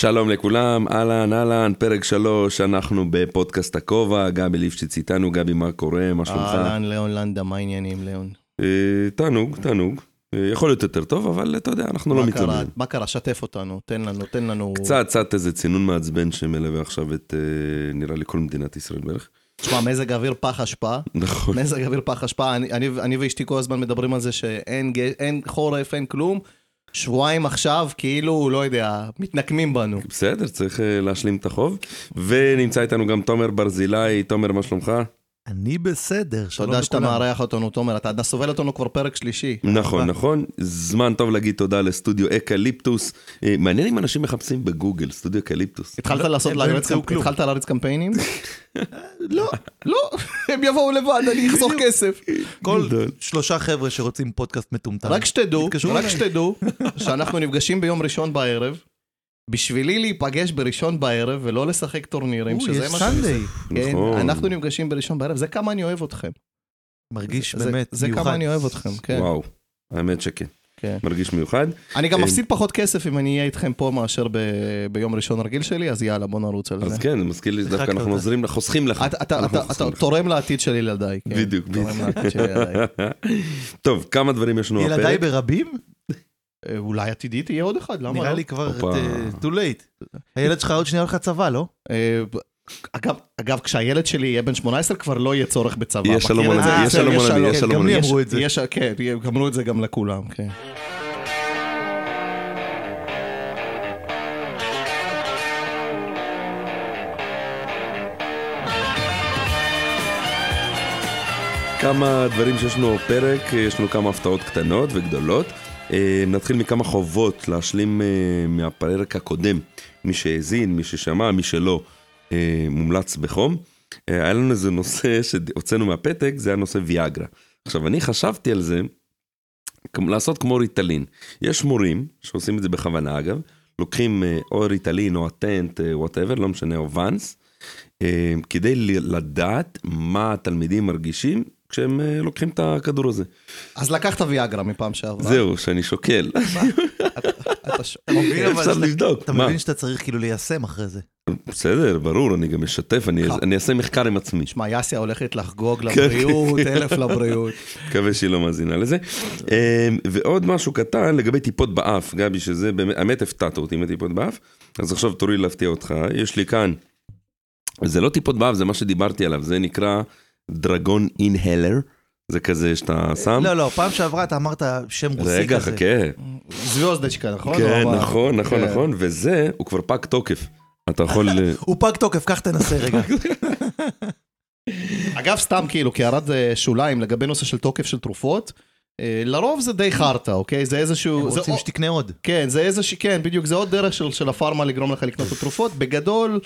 שלום לכולם, אהלן, אהלן, פרק שלוש, אנחנו בפודקאסט הכובע, גבי ליפשיץ איתנו, גבי, מה קורה, מה שלומך? אהלן, ליאון לנדה, מה העניינים, ליאון? אה, תענוג, תענוג. אה, יכול להיות יותר טוב, אבל אתה יודע, אנחנו לא? מתלוננים. מה קרה? שתף אותנו, תן לנו, תן לנו... קצת, קצת איזה צינון מעצבן שמלווה עכשיו את, אה, נראה לי, כל מדינת ישראל בערך. תשמע, מזג אוויר פח אשפה. נכון. מזג אוויר פח אשפה. אני- אני אני ואשתי כל הזמן מדברים על זה שאין חורף, אין כלום. שבועיים עכשיו, כאילו, לא יודע, מתנקמים בנו. בסדר, צריך אה, להשלים את החוב. ונמצא איתנו גם תומר ברזילי, תומר, מה שלומך? אני בסדר, שלום תודה שאתה לכולם. מארח אותנו, תומר, אתה סובל אותנו כבר פרק שלישי. נכון, תודה. נכון. זמן טוב להגיד תודה לסטודיו אקליפטוס. אה, מעניין אם אנשים מחפשים בגוגל, סטודיו אקליפטוס. התחלת לא, לעשות, לא. התחלת להריץ קמפיינים? לא, לא, הם יבואו לבד, אני אחסוך כסף. כל. שלושה חבר'ה שרוצים פודקאסט מטומטם. רק שתדעו, רק. שתדעו, שאנחנו נפגשים ביום ראשון בערב. בשבילי להיפגש בראשון בערב ולא לשחק טורנירים, או, שזה יש מה סנדיי. כן, נכון. אנחנו נפגשים בראשון בערב, זה כמה אני אוהב אתכם. מרגיש זה- באמת זה מיוחד. כמה אני אוהב אתכם, כן. וואו, האמת שכן. כן. מרגיש מיוחד. אני גם אה, מפסיד פחות כסף אם אני אהיה איתכם פה מאשר ב- ביום ראשון רגיל שלי, אז יאללה, בוא נרוץ על אז זה. כן, זה מזכיר לי, דווקא אנחנו. עוזרים לך, חוסכים לך. אתה- אתה- אנחנו אתה- חוסכים אתה לך. תורם לעתיד של ילדיי. כן. בדיוק, תורם בדיוק. לעתיד של ילדיי. טוב, כמה דברים יש לנו ילדיי בפרק. ברבים? אה, אולי עתידית יהיה עוד אחד, למה נראה לא? לי כבר. אה, too late. הילד שלך עוד שנייה הולך לצבא, לא? אה, אגב, אגב, כשהילד שלי יהיה בן 18 כבר לא יהיה צורך בצבא. יהיה שלום על זה? יהיה יש שלום על זה, שלום. יהיה שלום גם על לי זה. אמרו את זה. כן, גמרו את זה גם לכולם, כן. כמה דברים שיש לנו בפרק, יש לנו כמה הפתעות קטנות וגדולות. אה, נתחיל מכמה חובות להשלים אה, מהפרק הקודם. מי שהאזין, מי ששמע, מי שלא, אה, מומלץ בחום. היה לנו איזה נושא שהוצאנו מהפתק, זה הנושא ויאגרה. עכשיו, אני חשבתי על זה, לעשות כמו ריטלין. יש מורים שעושים את זה בכוונה אגב, לוקחים או ריטלין או אטנט, whatever, לא משנה, או ואנס, כדי לדעת מה התלמידים מרגישים כשהם אה, לוקחים את הכדור הזה. אז לקחת ויאגרה מפעם שעברה. זהו, שאני שוקל. אפשר לבדוק. אתה? מבין שאתה צריך כאילו ליישם אחרי זה. בסדר, ברור, אני גם אשתף, אני כמה? אני אעשה מחקר עם עצמי. שמע, יאסיה הולכת לחגוג כן. לבריאות, אלף לבריאות. מקווה שהיא לא מאזינה לזה. אה, ועוד משהו קטן לגבי טיפות באף, גבי, שזה באמת, האמת הפתעת אותי עם הטיפות באף, אז עכשיו תורי להפתיע אותך, יש לי כאן, זה לא טיפות באף, זה מה שדיברתי עליו, זה נקרא דרגון אינהלר, זה כזה שאתה שם. לא, לא, פעם שעברה אתה אמרת שם רוסי רגע, כזה. חכה. זוויוזדצ'קה, נכון? כן. נכון, נכון, כן. נכון, וזה, הוא כבר פג תוקף. אתה יכול... הוא פג תוקף, קח תנסה רגע. אגב, סתם כאילו, כהערת אה, שוליים לגבי נושא של תוקף של תרופות, אה, לרוב זה די חרטא, אוקיי? זה איזשהו... הם רוצים שתקנה עוד. כן, זה איזושהי, כן, בדיוק, זה עוד דרך של, של הפארמה לגרום לך לקנות את התרופות. בגדול,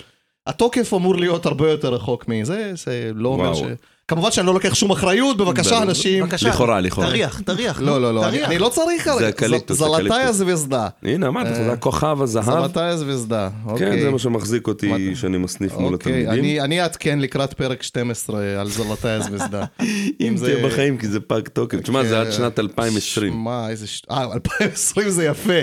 התוקף אמור להיות הרבה יותר רחוק מזה, זה לא אומר וואו. ש... כמובן שאני לא לוקח שום אחריות, בבקשה. אנשים. בבקשה, לכאורה, לכאורה. תריח, תריח. לא, לא, לא, אני, לא צריך... זה אקליפטוס, זלתאי. הזווזדה. הנה, אמרתי לך, זה הכוכב הזהב. золотая звезда, אוקיי. כן, זה מה שמחזיק אותי, שאני מסניף מול אוקיי, התלמידים. אני- אעדכן לקראת פרק 12 על золотая звезда. אם זה- תהיה בחיים, כי זה פג תוקף. תשמע, זה עד כן. שנת 2020. מה, איזה... אה, 2020 זה יפה.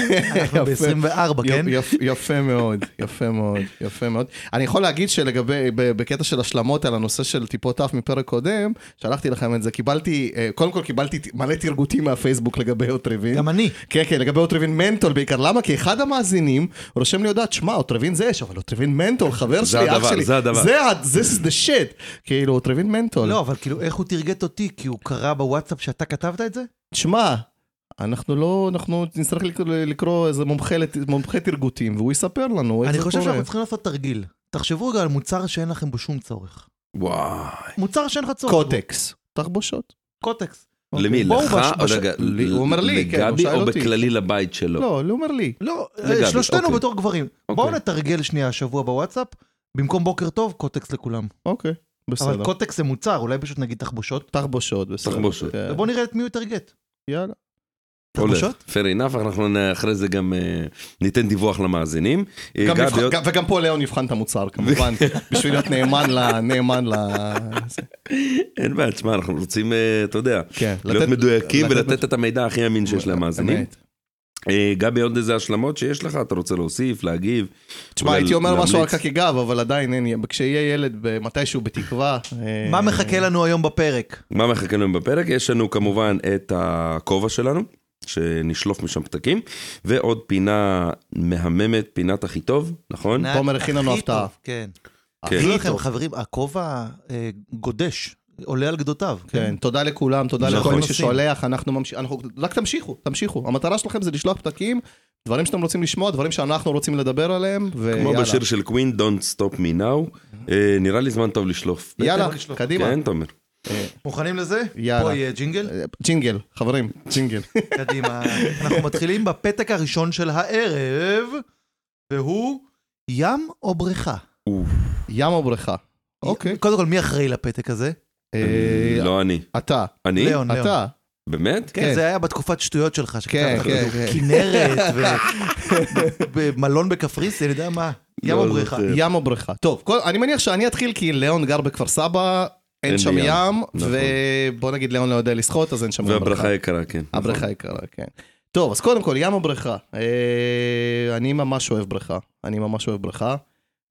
אנחנו ב-24, כן? יפ- יפה מאוד, יפה מאוד, יפה מאוד. אני יכול להגיד שלגבי, בקטע של השלמות על הנושא של טיפות אף מפרק קודם, שלחתי לכם את זה, קיבלתי, אה, קודם כל קיבלתי מלא תרגותים מהפייסבוק לגבי אוטריבין. גם אני. כן, כן, לגבי אוטריבין מנטול בעיקר. למה? כי אחד המאזינים רושם לי הודעה, שמע, אוטריבין זה יש, אבל אוטריבין מנטול, חבר זה שלי, אח הדבר, שלי. זה הדבר. זה ה- this is the shit. כאילו, אוטריבין מנטול. לא, אבל כאילו, איך הוא תרגט אותי? כי הוא קרא בוואטסאפ שאתה כתבת את זה? שמע, אנחנו לא, אנחנו נצטרך לקרוא, לקרוא איזה מומחה, מומחה תרגותים, והוא יספר לנו איך אני זה חושב קורה. שאנחנו צריכים לעשות תרגיל. תחשבו רגע על מוצר שאין לכם בו שום צורך. וואי. מוצר שאין לך צורך. קוטקס. תחבושות. קוטקס. למי? בואו לך? הוא אומר לי, כן, לגבי או. בכללי לבית שלו? לא, הוא אומר לי. לא, שלושתנו אוקיי. בתור גברים. אוקיי. בואו נתרגל שנייה השבוע בוואטסאפ, במקום בוקר טוב, קוטקס לכולם. אוקיי, בסדר. אבל קוטקס זה מוצר, אולי פשוט נגיד תחבושות. תחבושות, בסדר. תחבושות. ובואו נראה את מי הוא יתרגט. יאללה. הולך. תחבושות? fair enough, אנחנו אחרי זה גם אה, ניתן דיווח למאזינים. אה, גם גבי, נבחן- עוד- גם- וגם פה לאון יבחן את המוצר, כמובן, בשביל להיות נאמן ל... נאמן ל... זה. אין בעיה, תשמע, אנחנו רוצים, אה, אתה יודע, כן, להיות לתת- מדויקים לתת- ולתת את המידע הכי אמין שיש למאזינים. גבי, עוד איזה השלמות שיש לך? אתה רוצה להוסיף, להגיב? תשמע, הייתי אומר משהו על? קקי גב, אבל עדיין אין, כשיהיה ילד מתישהו בתקווה... מה מחכה לנו היום בפרק? מה מחכה לנו בפרק? יש לנו כמובן את הכובע שלנו, שנשלוף משם פתקים, ועוד פינה מהממת, פינת הכי טוב, נכון? תומר הכין לנו הפתעה. כן. כן. לכם, טוב. חברים, הכובע אה, גודש, עולה על גדותיו. כן, תודה לכולם, תודה נכון. לכל מי. ששולח, אנחנו ממשיכים, רק תמשיכו, תמשיכו. המטרה שלכם זה לשלוח פתקים, דברים שאתם רוצים לשמוע, דברים שאנחנו רוצים לדבר עליהם, כמו ויאללה. בשיר של קווין, Don't Stop Me Now. אה, נראה לי זמן טוב לשלוף. יאללה. קדימה. כן, תומר. מוכנים לזה? יאללה. פה יהיה ג'ינגל. אה, ג'ינגל, חברים, ג'ינגל. קדימה. אנחנו מתחילים בפתק הראשון של הערב, והוא ים או בריכה? ים או בריכה? אוקיי. קודם כל, מי אחראי לפתק הזה? אה, לא אני. אתה, אני? ליאון, ליאון. אתה. באמת? כן, כן. זה היה בתקופת שטויות שלך, כן, שכתבת כן, כאילו כן. כנרת, ומלון בקפריסין, אני יודע מה, ים לא או בריכה. ים או בריכה. טוב, כל, אני מניח שאני אתחיל כי ליאון גר בכפר סבא, אין שם ים. נכון. ובוא נגיד ליאון לא יודע לשחות, אז אין שם והברכה יקרה, כן. הבריכה יקרה, כן. טוב, אז קודם כל, ים או בריכה? אה, אני ממש אוהב בריכה. אני ממש אוהב בריכה.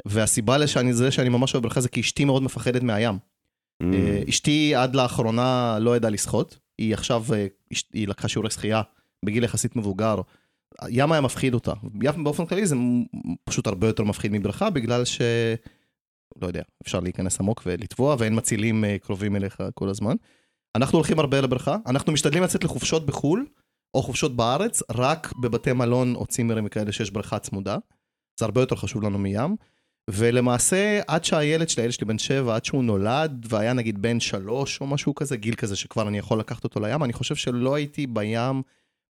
והסיבה לזה שאני, שאני ממש אוהב בריכה זה כי אשתי מאוד מפחדת מהים. נכון. אה, אשתי עד לאחרונה לא ידעה לשחות. היא עכשיו, אה, היא לקחה שיעורי שחייה בגיל יחסית מבוגר. ים היה מפחיד אותה. באופן כללי זה פשוט הרבה יותר מפחיד מבריכה, בגלל ש... לא יודע, אפשר להיכנס עמוק ולטבוע, ואין מצילים אה, קרובים אליך כל הזמן. אנחנו הולכים הרבה לבריכה, אנחנו משתדלים לצאת לחופשות בחו"ל, או חופשות בארץ, רק בבתי מלון או צימרים וכאלה שיש בריכה צמודה. זה הרבה יותר חשוב לנו מים. ולמעשה, עד שהילד שלי, הילד שלי בן שבע, עד שהוא נולד, והיה נגיד בן שלוש או משהו כזה, גיל כזה שכבר אני יכול לקחת אותו לים, אני חושב שלא הייתי בים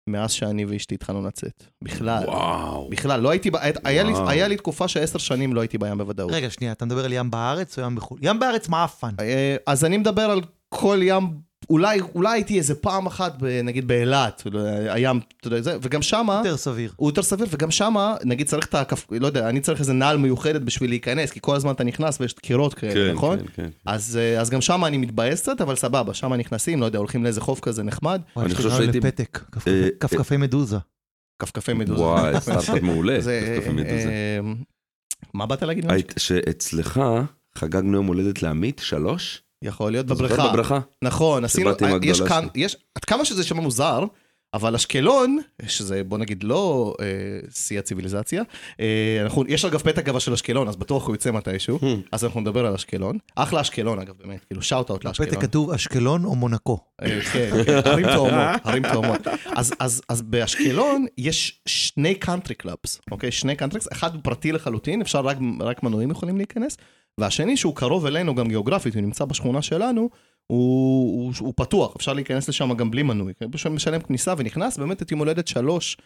מאז שאני ואשתי התחלנו לצאת. בכלל. וואו. בכלל, לא הייתי, ב- היה לי. היה לי תקופה שעשר שנים לא הייתי בים בוודאות. רגע, שנייה, אתה מדבר על ים בארץ או ים בחו"ל? ים בארץ מעפן. אה, אז אני מדבר על כל ים, אולי, אולי הייתי איזה פעם אחת, ב- נגיד באילת, הים, אתה יודע, זה, וגם שמה, יותר סביר. הוא יותר סביר, וגם שמה, נגיד צריך את הכף, לא יודע, אני צריך איזה נעל מיוחדת בשביל להיכנס, כי כל הזמן אתה נכנס ויש קירות כאלה, כן, נכון? כן, כן. אז, אה, אז גם שמה אני מתבאס קצת, אבל סבבה, שמה נכנסים, לא יודע, הולכים לאיזה חוף כזה נחמד, אני חושב שהייתי- לפתק, כף- אה, כפכפי מדוזה. כפכפי מדוזה. וואי, סטארט-אפ מעולה. כפכפי מדוזה. אה, מה באת להגיד? שאצלך חגגנו יום הולדת לעמית, שלוש? יכול להיות בבריכה. בברכה? נכון, עשינו, עם יש כאן, יש, עד כמה שזה יישמע מוזר, אבל אשקלון, שזה בוא נגיד לא אה, שיא הציוויליזציה, אה, אנחנו, יש אגב פתק גבה של אשקלון, אז בטוח הוא יצא מתישהו, Hmm. אז אנחנו נדבר על אשקלון. אחלה אשקלון אגב, באמת, כאילו שאוט אאוט לאשקלון. בפתק כתוב אשקלון או מונקו. אה, כן, כן, ערים תאומות, ערים תאומות. אז, אז, אז באשקלון יש שני country clubs, אוקיי? שני country clubs, אחד פרטי לחלוטין, אפשר רק, רק מנויים יכולים להיכנס, והשני שהוא קרוב אלינו גם גיאוגרפית, הוא נמצא בשכונה שלנו, הוא, הוא, הוא פתוח, אפשר להיכנס לשם גם בלי מנוי. פשוט משלם כניסה ונכנס, באמת את יום הולדת שלוש,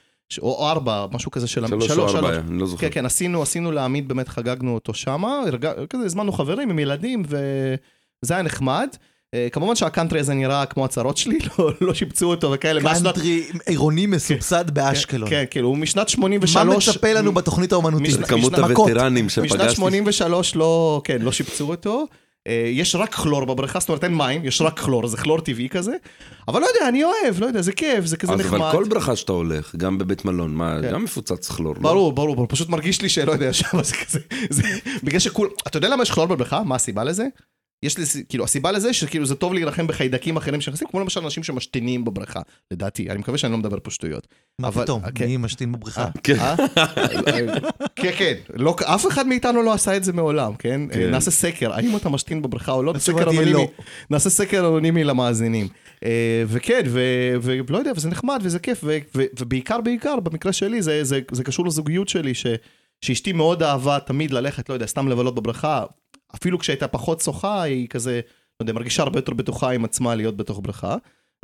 או ארבע, משהו כזה של... שלוש או ארבע, אני לא זוכר. כן, כן, עשינו, עשינו לעמית, באמת חגגנו אותו שמה, כזה הזמנו חברים עם ילדים, וזה היה נחמד. אה, כמובן שהקאנטרי הזה נראה כמו הצרות שלי, לא, לא שיפצו אותו וכאלה. קאנטרי עירוני מסובסד באשקלון. כן, כאילו, הוא משנת מה 83... מצפה לנו בתוכנית האומנותית? כמות הווטרנים משנת שפגשתי. 83 לא, כן, לא שיפצו אותו. אה, יש רק כלור בבריכה, זאת אומרת אין מים, יש רק כלור, זה כלור טבעי כזה. אבל לא יודע, אני אוהב, לא יודע, זה כיף, זה כזה אז נחמד. אבל כל ברכה שאתה הולך, גם בבית מלון, מה, כן. גם מפוצץ כלור. לא? ברור, ברור, ברור, פשוט מרגיש לי שלא יודע, שם זה כזה, זה, בגלל שכול, אתה יודע למה יש כלור בבריכה? מה הסיבה לזה? יש לי, כאילו, הסיבה לזה שכאילו זה טוב להילחם בחיידקים אחרים שנכנסים, כמו למשל אנשים שמשתינים בבריכה, לדעתי, אני מקווה שאני לא מדבר פה שטויות. מה אבל- פתאום? כן. מי משתין בבריכה? כן. אה? כן, כן, לא, אף אחד מאיתנו לא עשה את זה מעולם, כן? כן. נעשה סקר, האם אתה משתין בבריכה או לא, נעשה התשובה סקר תהיה אנונימי, לא. נעשה סקר אנונימי למאזינים. אה, וכן, ו- ולא יודע, וזה נחמד וזה כיף, ובעיקר, בעיקר, במקרה שלי, זה, זה, זה קשור לזוגיות שלי, שאשתי מאוד אהבה תמיד ללכת, לא יודע, סתם לבלות בבריכה, אפילו כשהייתה פחות שוחה, היא כזה, לא יודע, מרגישה הרבה יותר בטוחה עם עצמה להיות בתוך בריכה.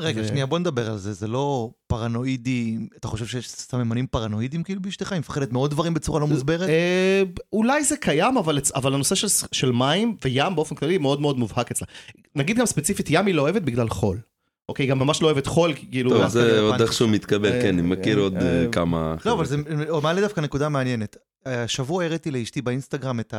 רגע, ו- שנייה, בוא נדבר על זה. זה לא פרנואידי, אתה חושב שיש סממנים פרנואידים כאילו באשתך? היא מפחדת מעוד דברים בצורה לא מוסברת? אה, אולי זה קיים, אבל, אבל הנושא של, של מים וים באופן כללי מאוד מאוד מובהק אצלה. נגיד גם ספציפית, ים היא לא אוהבת בגלל חול. אוקיי, גם ממש לא אוהבת חול, כאילו... טוב, זה ליפן עוד זה איכשהו מתקבל, אה, כן, אני מכיר אה, עוד אה, אה, כמה... לא. אבל זה מעלה דווקא נקודה מעניינת. השבוע הראיתי לאשתי באינסטגרם את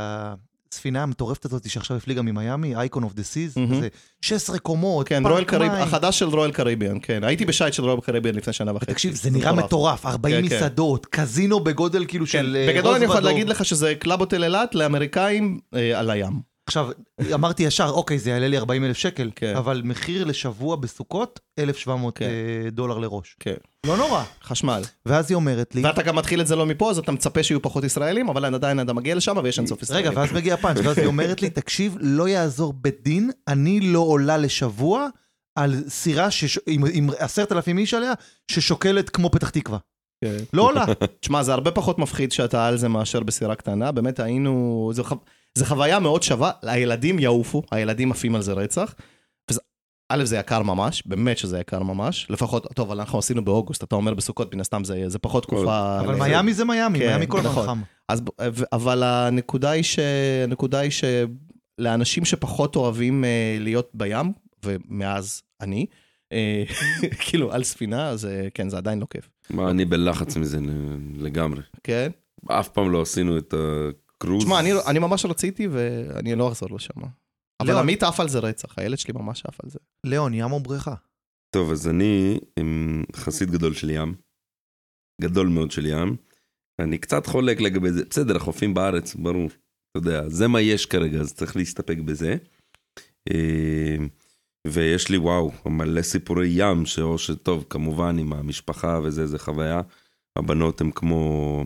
הספינה המטורפת הזאת שעכשיו הפליגה ממיאמי, Icon of the Seas, מהמם. זה 16 קומות, כן, קריביים. החדש של Royal Caribbean, כן. הייתי בשייט של Royal Caribbean לפני שנה וחצי. תקשיב, זה נראה מטורף, 40 כן, כן. מסעדות, קזינו בגודל כאילו כן, של... אה, בגדול אני יכול. להגיד לך שזה Club Hotel אילת לאמריקאים אה, על הים. עכשיו, אמרתי ישר, אוקיי, זה יעלה לי 40 אלף שקל, כן. אבל מחיר לשבוע בסוכות, 1,700 כן. אה, דולר לראש. כן. לא נורא. חשמל. ואז היא אומרת לי, ואתה גם מתחיל את זה לא מפה, אז אתה מצפה שיהיו פחות ישראלים, אבל עדיין אתה מגיע לשם ויש אינסוף ישראלים. רגע, ואז מגיע הפאנץ', ואז היא אומרת לי, תקשיב, לא יעזור בית דין, אני לא עולה לשבוע על סירה שש- עם- עם עשרת אלפים איש עליה, ששוקלת כמו פתח תקווה. כן. לא עולה. תשמע, זה הרבה פחות מפחיד שאתה על זה מאשר בסירה קטנה, באמת היינו... חו... זו חוויה מאוד שווה, הילדים יעופו, הילדים עפים על זה רצח. וזה... א', זה יקר ממש, באמת שזה יקר ממש, לפחות, טוב, אבל אנחנו עשינו באוגוסט, אתה אומר בסוכות, מן הסתם זה, זה פחות תקופה... אבל אה, מיאמי זה מיאמי, כן, מיאמי כל הזמן נכון. חם. אז, ו- אבל הנקודה היא, ש... הנקודה היא שלאנשים שפחות אוהבים אה, להיות בים, ומאז אני, אה, כאילו על ספינה, אז אה, כן, זה עדיין לא כיף. מה, אני בלחץ מזה לגמרי. כן? אף פעם לא עשינו את הקרוז. תשמע, אני, אני ממש רציתי ואני לא אחזור לשם. אבל לא. עמית עף על זה רצח, הילד שלי ממש עף על זה. ליאון, ים או בריכה? טוב, אז אני עם חסיד גדול של ים. גדול מאוד של ים. אני קצת חולק לגבי זה. בסדר, החופים בארץ, ברור. אתה יודע, זה מה יש כרגע, אז צריך להסתפק בזה. אה, ויש לי, וואו, מלא סיפורי ים, שאו שטוב, כמובן, עם המשפחה וזה, זה חוויה. הבנות הן כמו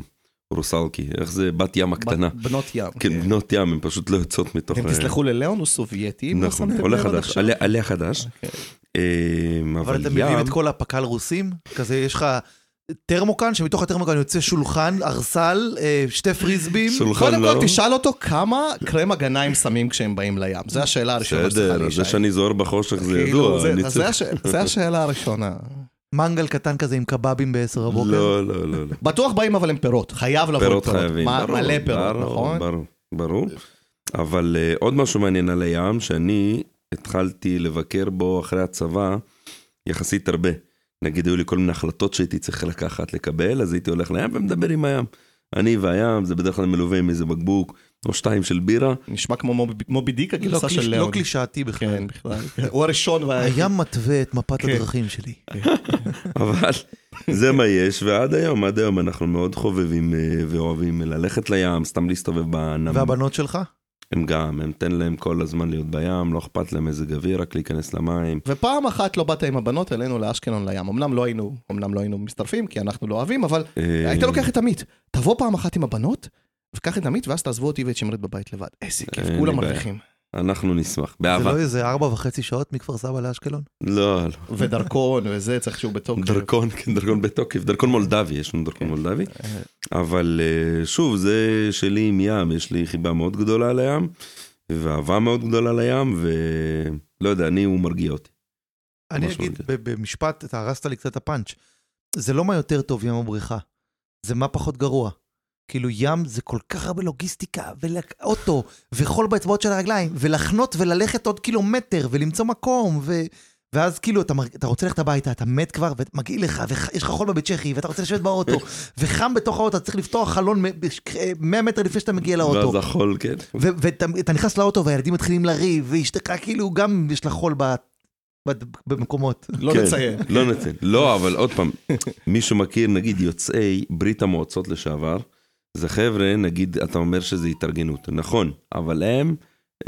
רוסלקי, איך זה? בת ים הקטנה. בנות ים. כן, בנות ים, הן פשוט לא יוצאות מתוך... אתם תסלחו לליאון, הוא סובייטי. לא נכון, עולה חדש. עלה- חדש. אוקיי. אה, אבל אתם מביאים ים... את כל הפק"ל רוסים? כזה, יש לך תרמוקן, שמתוך התרמוקן יוצא שולחן, ארסל, אה, שתי פריסבים. שולחן קודם לא. כל תשאל אותו כמה קרם הגנה הם שמים כשהם באים לים. זו השאלה הראשונה שצריכה בסדר, להישאל. זה שאני זוהר בחושך זה כאילו, ידוע. זה השאלה הראשונה. מנגל קטן כזה עם קבבים ב-10 בבוקר. לא, לא, לא. לא. בטוח באים אבל עם פירות, חייב לבוא עם פירות פירות. חייבים. ברור, מלא פירות, ברור, נכון? ברור, ברור. אבל אה, עוד משהו מעניין על הים, שאני התחלתי לבקר בו אחרי הצבא יחסית הרבה. נגיד, היו לי כל מיני החלטות שהייתי צריך לקחת, לקבל, אז הייתי הולך לים ומדבר עם הים. אני והים, זה בדרך כלל מלווה עם איזה בקבוק או שתיים של בירה. נשמע כמו מובי- דיק לא הגרסה קליש- של לא ליאון. קלישאתי בכלל. כן, בכלל. הוא הראשון. הים מתווה את מפת כן. הדרכים שלי. אבל זה מה יש, ועד היום, עד היום אנחנו מאוד חובבים אה, ואוהבים ללכת לים, סתם להסתובב בענם. והבנות שלך? הם גם, הם תן להם כל הזמן להיות בים, לא אכפת להם מזג אוויר, רק להיכנס למים. ופעם אחת לא באת עם הבנות אלינו לאשקלון לים. אמנם לא היינו, אמנם לא היינו מצטרפים, כי אנחנו לא אוהבים, אבל אה, היית לוקח את עמית. תבוא פעם אחת עם הבנות, וקח את עמית, ואז תעזבו אותי ואת שמרית בבית לבד. איזה כיף, כולם. מרוויחים. אנחנו נשמח, זה באהבה. לא איזה ארבע וחצי שעות מכפר סבא לאשקלון? לא, לא. ודרכון וזה, צריך שהוא בתוקף. דרכון, כן, דרכון בתוקף, דרכון מולדבי, יש לנו דרכון מולדבי. אבל אה, שוב, זה שלי עם ים, יש לי חיבה מאוד גדולה לים, ואהבה מאוד גדולה לים, ולא יודע, אני, הוא מרגיע אותי. אני אגיד במשפט, אתה הרסת לי קצת את הפאנץ'. זה לא מה יותר טוב ים או בריכה, זה מה פחות גרוע. כאילו ים זה כל כך הרבה לוגיסטיקה, ואוטו, וחול באצבעות של הרגליים, ולחנות וללכת עוד קילומטר, ולמצוא מקום, ו... ואז כאילו אתה, מרג... אתה רוצה ללכת הביתה, אתה מת כבר, ומגעיל לך, ויש לך חול בבית צ'כי, ואתה רוצה לשבת באוטו, וחם בתוך האוטו, אתה צריך לפתוח חלון מ- בש- 100 מטר לפני שאתה מגיע לאוטו. ואז החול, כן. ואתה אתה נכנס לאוטו והילדים מתחילים לריב, ואשתך כאילו גם יש לה חול ב- ב- במקומות. לא כן, נציין. לא נציין. לא, אבל עוד פעם, מי שמכיר, נגיד, יוצאי ברית המועצות לשעבר, זה חבר'ה, נגיד, אתה אומר שזה התארגנות. נכון, אבל הם,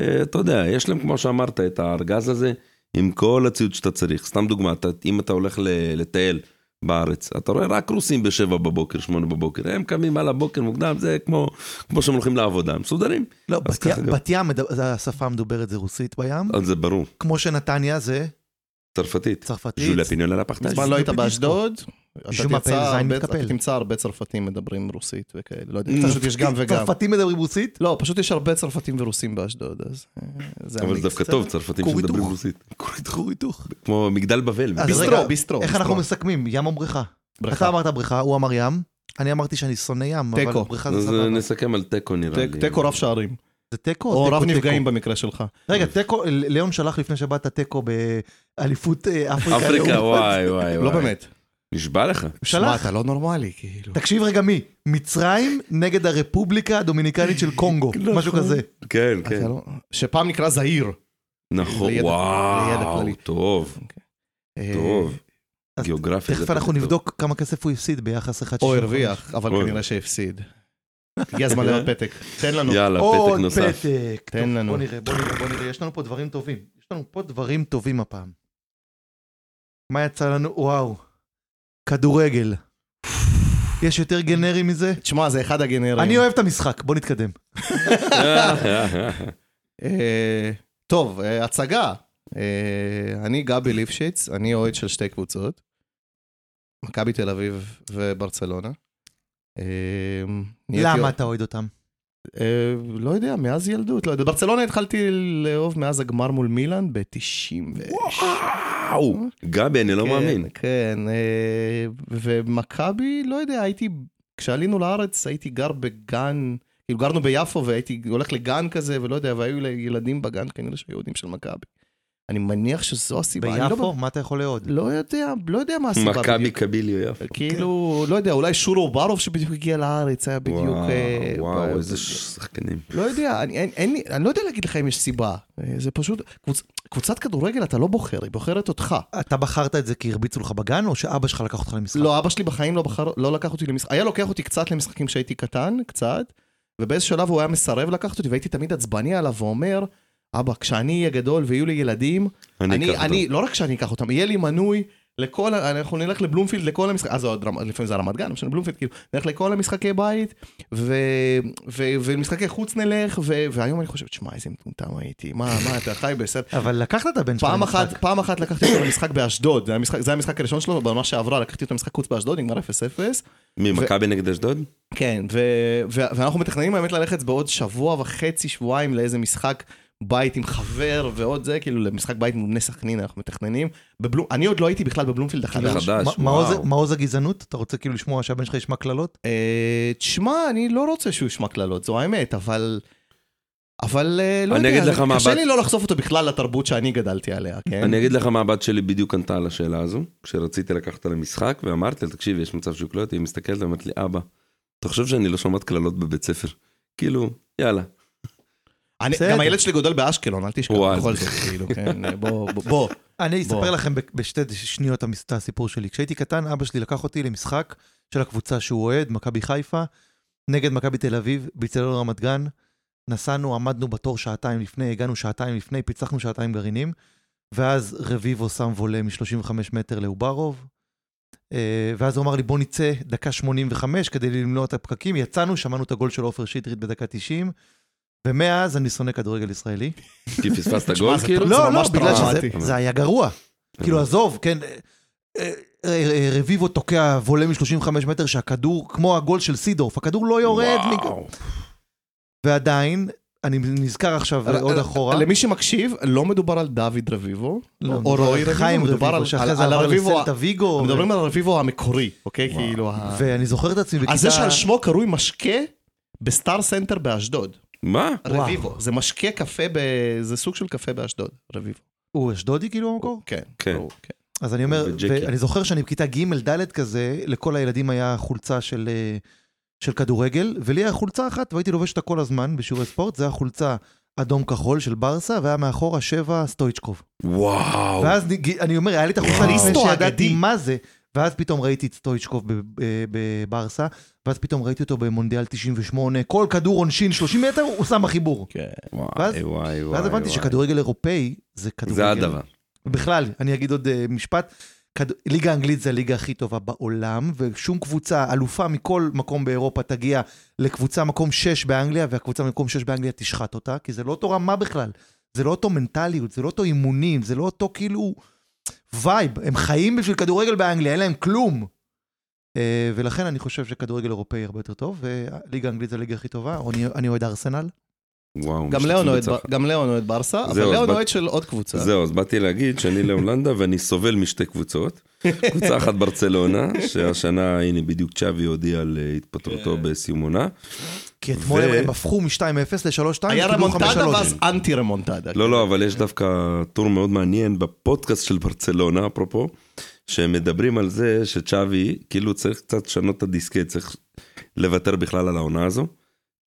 אה, אתה יודע, יש להם, כמו שאמרת, את הארגז הזה, עם כל הציוד שאתה צריך. סתם דוגמה, אתה, אם אתה הולך ל- לטייל בארץ, אתה רואה רק רוסים בשבע בבוקר, שמונה בבוקר, הם קמים על הבוקר מוקדם, זה כמו, כמו שהם הולכים לעבודה, הם מסודרים. לא, בת גם. בת ים, השפה המדוברת זה רוסית בים, אז זה ברור, כמו שנתניה זה צרפתית. צרפתית. ז'ולה פיניון על הפחתש. מזמן לא היית באשדוד, אתה תמצא זין הרבה- מתקפל. אתה תמצא הרבה צרפתים מדברים רוסית וכאלה, לא יודע, פשוט יש גם וגם. צרפתים מדברים רוסית? לא, פשוט יש הרבה צרפתים ורוסים באשדוד, אז אה, זה אבל זה. דווקא טוב, צרפתים שמדברים. רוסית. כור היתוך. כמו מגדל בבל. ביסטרו, ביסטרו, איך אנחנו. מסכמים, ים או בריכה? אתה אמרת בריכה, הוא אמר ים, אני אמרתי שאני שונא ים, אבל. בריכה זה סבבה. נסכם על תיקו נראה לי. תיקו רב שערים, זה תיקו או רב? נפגעים במקרה שלך. רגע, תיקו, ליאון שלח לפני שבאת תיקו באליפות אה, אפריקה. אפריקה, וואי וואי וואי. לא באמת. נשבע לך. שמע, שלח. אתה לא נורמלי, כאילו. תקשיב רגע מי, מצרים נגד הרפובליקה הדומיניקנית של קונגו, משהו כזה. כן, אתה כן. לא- שפעם נקרא זעיר. נכון, לידע- לידע וואו, כללי. טוב, אה, טוב. אז גיאוגרפיה זה תכף אנחנו טוב. נבדוק כמה כסף הוא הפסיד ביחס 1.65. או הרוויח, אבל. כנראה שהפסיד. הגיע הזמן לעוד פתק. תן לנו. יאללה, פתק עוד נוסף. פתק. תן טוב, לנו. בוא נראה, בוא נראה, בוא נראה, יש לנו פה דברים טובים. יש לנו פה דברים טובים הפעם. מה יצא לנו? וואו. כדורגל. יש יותר גנרי מזה? תשמע, זה אחד הגנרים. אני אוהב את המשחק, בוא נתקדם. אה, טוב, אה, הצגה. אה, אני גבי ליפשיץ, אני אוהד של שתי קבוצות. מכבי תל אביב וברצלונה. למה אתה אוהד אותם? לא יודע, מאז ילדות, לא יודע. ברצלונה התחלתי לאהוב מאז הגמר מול מילאן ב-96. וואו, גבי, אני לא מאמין. כן, אה, ומכבי, לא יודע, הייתי, כשעלינו לארץ הייתי גר בגן, כאילו גרנו ביפו והייתי הולך לגן כזה, ולא יודע, והיו ילדים בגן כנראה שהיו יהודים של מכבי. אני מניח שזו הסיבה. לא ביפו? מה אתה יכול לאהוד? לא יודע, לא יודע מה הסיבה מכבי בדיוק. קביליו יפו. כאילו, לא יודע, אולי שורו ברוב שבדיוק הגיע לארץ, היה בדיוק... אה, וואו, ב- איזה שחקנים. לא יודע, אני, אין, אין לי, אני לא יודע להגיד לך אם יש סיבה. אה, זה פשוט, קבוצ, קבוצת כדורגל אתה לא בוחר, היא בוחרת אותך. אתה בחרת את זה כי הרביצו לך בגן, או שאבא שלך לקח אותך למשחק? לא, אבא שלי בחיים לא, בחר, לא לקח אותי למשחק, היה לוקח אותי קצת למשחקים כשהייתי קטן, קצת, ובאיזה שלב הוא היה מסרב לקחת אותי, והייתי תמיד עצבני עליו ואומר, אבא, כשאני אהיה גדול ויהיו לי ילדים, אני אני, אני, לא רק שאני אקח אותם, יהיה לי מנוי לכל, אנחנו נלך לבלומפילד לכל המשחקים, אז עוד לפעמים זה רמת גן, לא משנה בלומפילד, כאילו, נלך לכל המשחקי בית, ו, ו, ולמשחקי חוץ נלך, ו, והיום אני חושב, שמע, איזה מטומטם הייתי, מה, מה, אתה חי בסדר. אבל לקחת את הבן שלך פעם למשחק. אחת, פעם אחת לקחתי אותו למשחק באשדוד, זה המשחק- זה המשחק הראשון שלו, בעונה שעברה לקחתי אותו למשחק חוץ באשדוד, נגמר 0-0. ממכבי נגד אשדוד? כן, ו- ו- ואנחנו מתכננים באמת ללכת בעוד שבוע וחצי, שבועיים לאיזה משחק בית עם חבר ועוד זה, כאילו למשחק בית מול בני סכנין אנחנו מתכננים. בבלום, אני עוד לא הייתי בכלל בבלומפילד החדש. חדש, מה- מעוז- הגזענות? אתה רוצה כאילו לשמוע שהבן שלך ישמע קללות? אה, תשמע, אני לא רוצה שהוא ישמע קללות, זו האמת, אבל... אבל אה, לא אני יודע, אגיד לך מה קשה לי לא לחשוף אותו בכלל לתרבות שאני גדלתי עליה, כן? אני אגיד לך מה הבת שלי בדיוק ענתה על השאלה הזו, כשרציתי לקחת אותה למשחק, ואמרתי לה, תקשיב, יש מצב שהוא קלוט, היא מסתכלת ואומרת לי, אבא, אתה חושב שאני לא שומעת קללות בבית ספר? כאילו, יאללה. אני. גם הילד שלי גודל באשקלון, אל תשכח, בכל זאת, כאילו, כן, בוא, בוא, בוא. אני אספר בוא. לכם בשתי שניות את הסיפור שלי. כשהייתי קטן, אבא שלי לקח אותי למשחק של הקבוצה שהוא אוהד, מכבי חיפה, נגד מכבי תל אביב, באיצטדיון רמת גן. נסענו, עמדנו בתור שעתיים לפני, הגענו שעתיים לפני, פיצחנו שעתיים גרעינים, ואז רביבו שם וולה מ-35 מטר לאוברוב. אה, ואז הוא אמר לי, בוא נצא דקה 85 כדי למנוע את הפקקים. יצאנו, שמענו את הגול של עופר שטרית בדקה 90, ומאז אני שונא כדורגל ישראלי. כי פספסת גול כאילו? לא, לא, בגלל שזה. זה היה גרוע. כאילו, עזוב, כן, אה, אה, אה, רביבו תוקע וולה מ-35 מטר שהכדור, כמו הגול של סידורף, הכדור לא יורד. ועדיין, אני נזכר עכשיו אה, עוד אה, אחורה. למי שמקשיב, לא מדובר על דוד רביבו, לא, או רועי רביבו, מדובר על- רביבו. מדברים על הרביבו המקורי, אוקיי? כאילו... ה- ואני זוכר את עצמי בכיתה... אז זה שעל שמו קרוי משקה ב Star Center באשדוד. מה? וואו. רביבו. זה משקה קפה, ב- זה סוג של קפה באשדוד, רביבו. הוא אשדודי כאילו במקור? כן. כן. ברור, כן. אז אני אומר. ואני זוכר שאני בכיתה ג' ד' כזה, לכל הילדים היה חולצה של, אה, של כדורגל, ולי היה חולצה אחת, והייתי לובש אותה כל הזמן בשיעורי ספורט, זה היה חולצה אדום כחול של ברסה, והיה מאחורה שבע סטויצ'קוב. וואו. ואז נג- אני אומר, היה לי את החולצה וואו. לפני ריסטו שידעתי. מה זה, ואז פתאום ראיתי את סטויצ'קוב בברסה, ואז פתאום ראיתי אותו במונדיאל 98, כל כדור עונשין 30 מטר, הוא שם בחיבור. כן. וואי, ואז- וואי, וואי. ואז הבנתי וואי. שכדורגל אירופאי זה כדורגל... זה הדבר. בכלל, אני אגיד עוד uh, משפט, כד... ליגה האנגלית זה הליגה הכי טובה בעולם, ושום קבוצה אלופה מכל מקום באירופה תגיע לקבוצה מקום 6 באנגליה, והקבוצה מקום 6 באנגליה תשחט אותה, כי זה לא אותו רמה בכלל. זה לא אותו מנטליות, זה לא אותו אימונים, זה לא אותו כאילו vibe. הם חיים בשביל כדורגל באנגליה, אין להם כלום. אה, ולכן אני חושב שכדורגל אירופאי הרבה יותר טוב, וליגה האנגלית זה הליגה הכי טובה, אני אוהד ארסנל. וואו, גם ליאון אוהד ברסה, אבל זהו, אז ליאון באת- אוהד של עוד קבוצה. זהו, אז באתי להגיד שאני להולנדה ואני סובל משתי קבוצות. קבוצה אחת ברצלונה, שהשנה, הנה בדיוק צ'אבי הודיע על אה, התפטרותו כן. בסיום עונה. כי אתמול ו- הם הפכו מ-2-0 ל-3-2, היה רמונטדה 5-3. ואז אנטי רמונטדה. לא, לא, אבל יש דווקא טור מאוד מעניין בפודקאסט של ברצלונה, אפרופו, שהם מדברים על זה שצ'אבי, כאילו צריך קצת לשנות את הדיסקט, צריך לוותר בכלל על העונה הזו.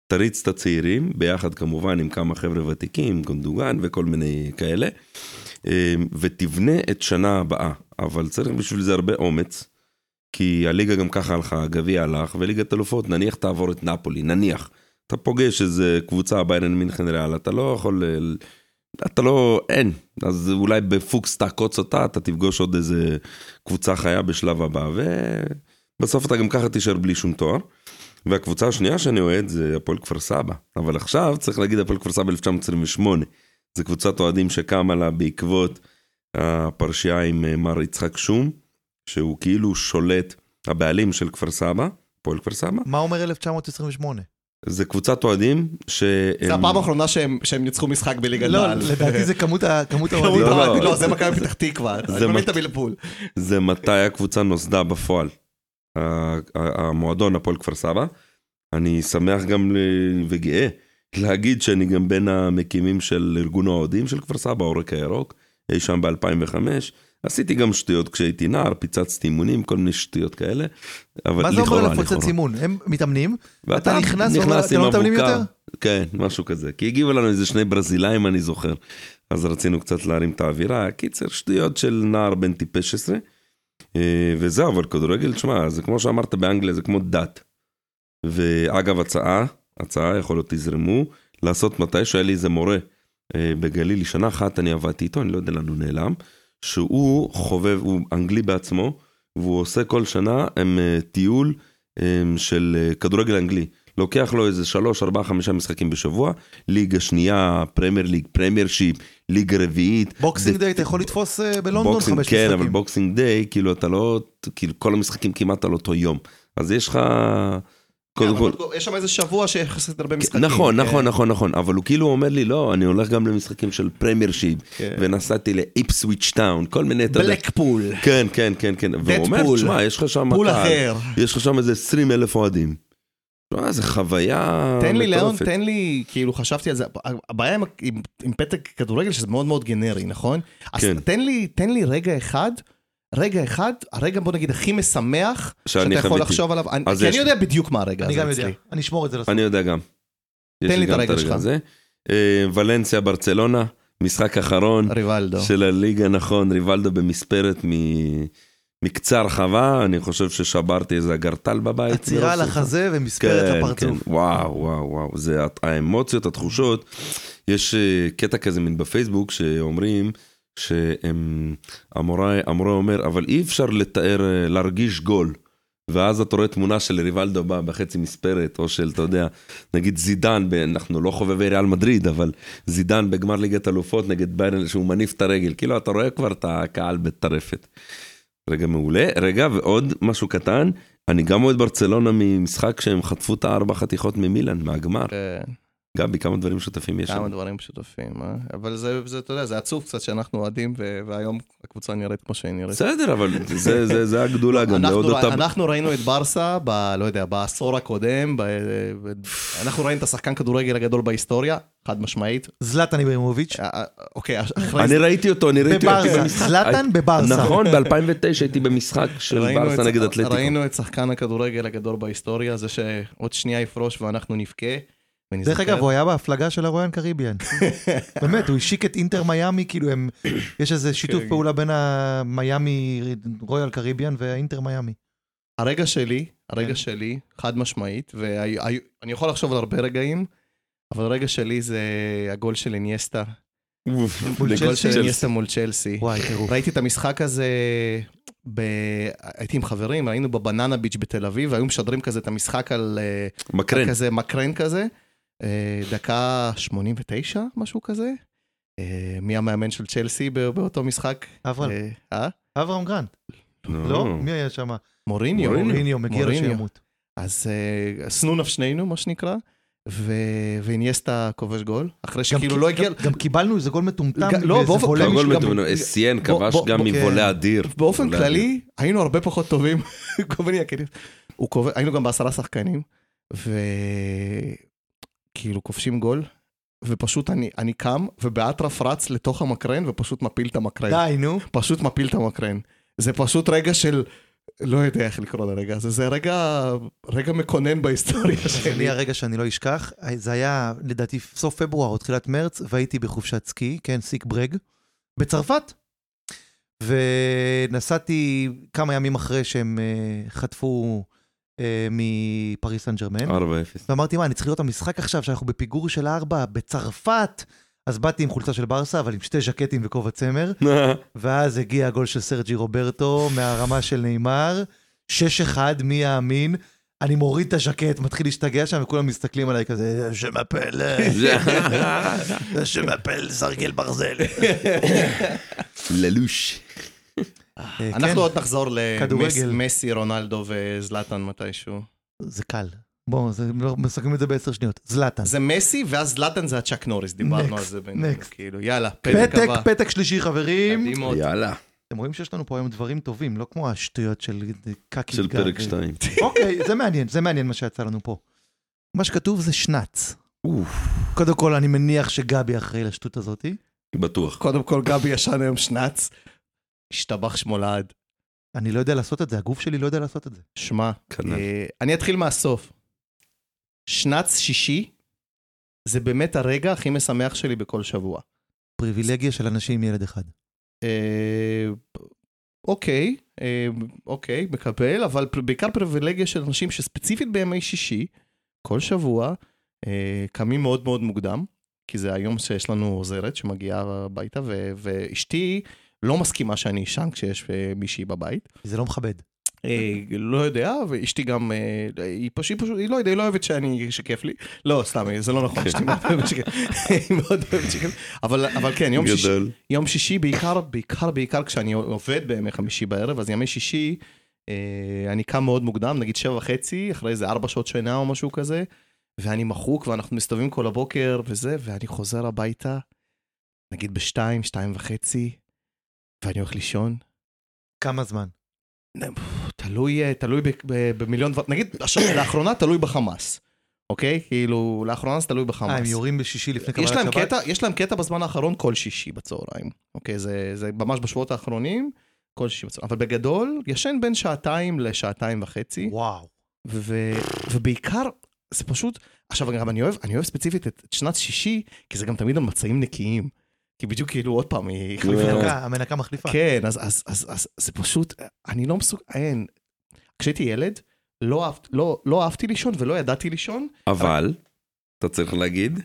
תריץ את הצעירים, ביחד כמובן עם כמה חבר'ה ותיקים, גונדוגן וכל מיני כאלה, אה, ותבנה את שנה הבאה. אבל צריך בשביל זה הרבה אומץ, כי הליגה גם ככה הלכה, הגביע הלך, וליגת אלופות, נניח תעבור את נפולי, נניח. אתה פוגש איזה קבוצה, ביירן מינכן ריאל, אתה לא יכול... אתה לא, אין. אז אולי בפוקס תעקוץ אותה, אתה תפגוש עוד איזה קבוצה חיה בשלב הבא, ובסוף אתה גם ככה תישאר בלי שום תואר. והקבוצה השנייה שאני אוהד זה הפועל כפר סבא. אבל עכשיו צריך להגיד הפועל כפר סבא 1928. זו קבוצת אוהדים שקמה לה בעקבות הפרשייה עם אה, מר יצחק שום, שהוא כאילו שולט, הבעלים של כפר סבא, הפועל כפר סבא. מה אומר 1928? זה קבוצת אוהדים שהם... זה הפעם האחרונה שהם שהם ניצחו משחק בליגת לא, העל. לדעתי זה כמות ה- כמות כמות האוהדים. לא, לא. לא, זה מכבי פתח תקווה. זה מתי הקבוצה נוסדה בפועל. המועדון הפועל כפר סבא. אני שמח גם וגאה להגיד שאני גם בין המקימים של ארגון האוהדים של כפר סבא, העורק הירוק, אי שם ב-2005. עשיתי גם שטויות כשהייתי נער, פיצצתי אימונים, כל מיני שטויות כאלה. אבל מה זה אומר לפוצץ. אימון? הם מתאמנים? ואתה אתה נכנס ואומר, "אתם לא מתאמנים אבוקה." יותר? כן, משהו כזה. כי הגיעו לנו איזה שני ברזילאים, אני זוכר. אז רצינו קצת להרים את האווירה. קיצר, שטויות של נער בן טיפש 16. אה, וזהו, אבל כדורגל, תשמע, זה כמו שאמרת באנגליה, זה כמו דת. ואגב, הצעה, הצעה, יכול להיות תזרמו, לעשות מתישהו, היה לי איזה מורה אה, בגליל, שנה אחת אני עבדתי איתו, אני לא יודע לאן הוא נעלם, שהוא חובב, הוא אנגלי בעצמו, והוא עושה כל שנה הם, אה, טיול אה, של כדורגל אנגלי. לוקח לו איזה שלוש, ארבע, חמישה משחקים בשבוע, ליגה שנייה, Premier League, Premiership, ליגה רביעית. Boxing Day אתה יכול לתפוס אה, בלונדון חמש כן, משחקים. אבל Boxing Day, כאילו אתה לא, כאילו כל המשחקים כמעט על אותו יום. אז יש לך, קודם כל, כן, יש שם איזה שבוע שיחסית הרבה משחקים. נכון, כן. נכון, נכון, נכון, אבל הוא כאילו אומר לי, לא, אני הולך גם למשחקים של Premiership, כן. ונסעתי ל Ipswich Town, כל מיני, אתה יודע. בלקפול. כן, כן, כן, כן, והוא אומר. תשמע, יש לך שם פול אחר. יש לך שם איזה 20 אלף אוהדים. תשמע, זה חוויה תן לי, ליאון, מטורפת. תן לי, כאילו, חשבתי על זה, הבעיה עם, עם, עם פתק כדורגל שזה מאוד מאוד גנרי, נכון? אז כן. תן לי, תן לי רגע אחד, רגע אחד, הרגע בוא נגיד הכי משמח, שאתה יכול חוויתי. לחשוב עליו, אני- אז כי יש אני לי. יודע בדיוק מה הרגע אני הזה גם יודע, אצלי. אני אשמור את זה לסוף. אני יודע גם. תן לי את הרגע שלך. הזה. אה, ולנסיה ברצלונה, משחק אחרון ריבלדו. של הליגה, נכון, ריבלדו במספרת מ- מקצה הרחבה, אני חושב ששברתי איזה אגרטל בבית. עצירה על. החזה ומספרת כן, לפרצוף. כן, וואו, וואו, וואו, זה האמוציות, התחושות. יש אה, קטע כזה מין בפייסבוק שאומרים שהמורה המורה אומר, אבל אי אפשר לתאר, אה, להרגיש גול. ואז אתה רואה תמונה של ריבלדו בא בחצי מספרת, או של, אתה יודע, נגיד זידן, אנחנו לא חובבי ריאל מדריד, אבל זידן בגמר ליגת אלופות נגד ביירן, שהוא מניף את הרגל, כאילו אתה רואה כבר את הקהל בטרפת. רגע מעולה, רגע, ועוד משהו קטן, אני גם אוהד ברצלונה ממשחק שהם חטפו את הארבע חתיכות ממילן, מהגמר. גבי, כמה דברים שותפים יש כמה שם. דברים משותפים, אה? אבל זה, זה, אתה יודע, זה עצוב קצת שאנחנו אוהדים, והיום הקבוצה נראית כמו שהיא נראית. בסדר, אבל זה- זה זה הגדולה גם, אנחנו, לעוד אותה. אנחנו ראינו את ברסה, ב, לא יודע, בעשור הקודם, ב, ב, אנחנו ראינו את השחקן כדורגל הגדול בהיסטוריה, חד משמעית. זלאטן איברהימוביץ'. אה, אה, אוקיי, אחרי אני ראיתי אותו, אני ראיתי אותו בברסה. במשחק. זלאטן בברסה. נכון, ב-2009 הייתי במשחק של ברסה נגד אתלטיקו. ראינו את שחקן הכדורגל הגדול בהיסטוריה, זה שעוד שנייה יפרוש ואנחנו נבכה. דרך אגב, הוא היה בהפלגה של הרויאן קריביאן. באמת, הוא השיק את אינטר מיאמי, כאילו הם, יש איזה שיתוף כן. פעולה בין המיאמי, רויאל קריביאן והאינטר מיאמי. הרגע שלי, הרגע כן. שלי, חד משמעית, ואני יכול לחשוב על הרבה רגעים, אבל הרגע שלי זה הגול של אינייסטה. מול הגול? של אינייסטה מול צ'לסי. וואי, טירוף. ראיתי את המשחק הזה, ב... הייתי עם חברים, היינו בבננה ביץ' בתל אביב, והיו משדרים כזה את המשחק על אה, מקרן. כזה מקרן כזה, דקה 89, משהו כזה. אה, מי המאמן של צ'לסי בא- באותו משחק? אברהם, אה, אה? אברהם גרנט. לא? מי היה שם? מוריניו. מוריניו. מגיע לו. שימות. אז אה, שנוא נפשנינו, מה שנקרא. ואיניאסטה כובש גול, אחרי שכאילו לא הגיע... גם- קיבלנו איזה גול מטומטם. לא, באופן כללי גול מטומטם, סיין כבש גם מבולה אדיר. באופן כללי, היינו הרבה פחות טובים. היינו גם בעשרה שחקנים, וכאילו כובשים גול, ופשוט אני, אני קם, ובאטרף רץ לתוך המקרן, ופשוט מפיל את המקרן. די, נו. פשוט מפיל את המקרן. זה פשוט רגע של... לא יודע איך לקרוא לרגע הזה, זה רגע, רגע מקונן בהיסטוריה שלי. אני הרגע שאני לא אשכח, זה היה לדעתי סוף פברואר או תחילת מרץ, והייתי בחופשת סקי, כן, סיק ברג, בצרפת. ונסעתי כמה ימים אחרי שהם אה, חטפו מפריס סן ג'רמן, 4-0. ואמרתי, מה, אני צריך את המשחק עכשיו, שאנחנו בפיגור של ארבע, בצרפת. אז באתי עם חולצה של ברסה, אבל עם שתי ז'קטים וכובע צמר, ואז הגיע הגול של סרג'י רוברטו מהרמה של נאמר, 6-1, מי יאמין? אני מוריד את הז'קט, מתחיל להשתגע שם, וכולם מסתכלים עליי כזה, שמפל, שמפל סרגל ברזל. ללוש. אה, אנחנו כן, עוד נחזור. למסי, רונלדו וזלאטן מתישהו. זה קל. בואו, לא- מסכמים את זה בעשר שניות. זלאטן. זה מסי, ואז זלאטן זה הצ'אק נוריס, דיברנו על זה בינינו. כאילו, יאללה, פתק הבא. פתק שלישי, חברים. יאללה, אתם רואים שיש לנו פה היום דברים טובים, לא כמו השטויות של קקי של. פרק 2. אוקיי, זה מעניין, זה מעניין מה שיצא לנו פה. מה שכתוב זה שנץ. קודם כל, אני מניח שגבי אחראי לשטות הזאתי. בטוח. קודם כל, גבי ישן היום שנץ. השתבח שמו לעד. אני לא יודע לעשות את זה, הגוף שלי לא יודע לעשות את זה. שמע, כנ"ל. אה, אני אתחיל מהסוף. שנץ שישי, זה באמת הרגע הכי משמח שלי בכל שבוע. פריבילגיה של אנשים עם ילד אחד. אה, אוקיי, אה, אוקיי, מקבל, אבל בעיקר פריבילגיה של אנשים שספציפית בימי שישי, כל שבוע, אה, קמים מאוד מאוד מוקדם, כי זה היום שיש לנו עוזרת שמגיעה הביתה, ו- ואשתי לא מסכימה שאני אשן כשיש אה, מישהי בבית. זה לא מכבד. אה, לא יודע, ואשתי גם, אה, היא פשוט, היא לא יודע, היא לא אוהבת שאני, שכיף לי. לא, סתם, זה לא נכון, אשתי מאוד אוהבת שכיף, היא מאוד אוהבת שכיף. אבל, אבל כן, יום שישי. יום שישי בעיקר, בעיקר, בעיקר כשאני עובד בימי חמישי בערב, אז ימי שישי, אני קם מאוד מוקדם, נגיד שבע וחצי, אחרי איזה ארבע שעות שינה או משהו כזה, ואני מחוק ואנחנו מסתובבים כל הבוקר וזה, ואני חוזר הביתה, נגיד בשתיים, שתיים וחצי, ואני הולך לישון. כמה זמן? תלוי, אה, תלוי במיליון דברים, נגיד, עכשיו, לאחרונה תלוי בחמאס, אוקיי? כאילו, לאחרונה זה תלוי בחמאס. אה, הם יורים בשישי לפני קבלת שבת? יש להם קטע בזמן האחרון כל שישי בצהריים. אוקיי, זה, זה ממש בשבועות האחרונים, כל שישי בצהריים. אבל בגדול, ישן בין שעתיים לשעתיים וחצי, וואו. ו, ובעיקר, זה פשוט, עכשיו גם אני אוהב, אני אוהב ספציפית את שנת שישי, כי זה גם תמיד על מצעים נקיים. כי בדיוק כאילו, עוד פעם, היא החליפה את המנקה- מחליפה. כן, אז, אז, אז, אז זה פשוט, אני לא מסוג... אין. כשהייתי ילד, לא, לא, לא אהבתי לישון ולא ידעתי לישון. אבל, אתה צריך להגיד,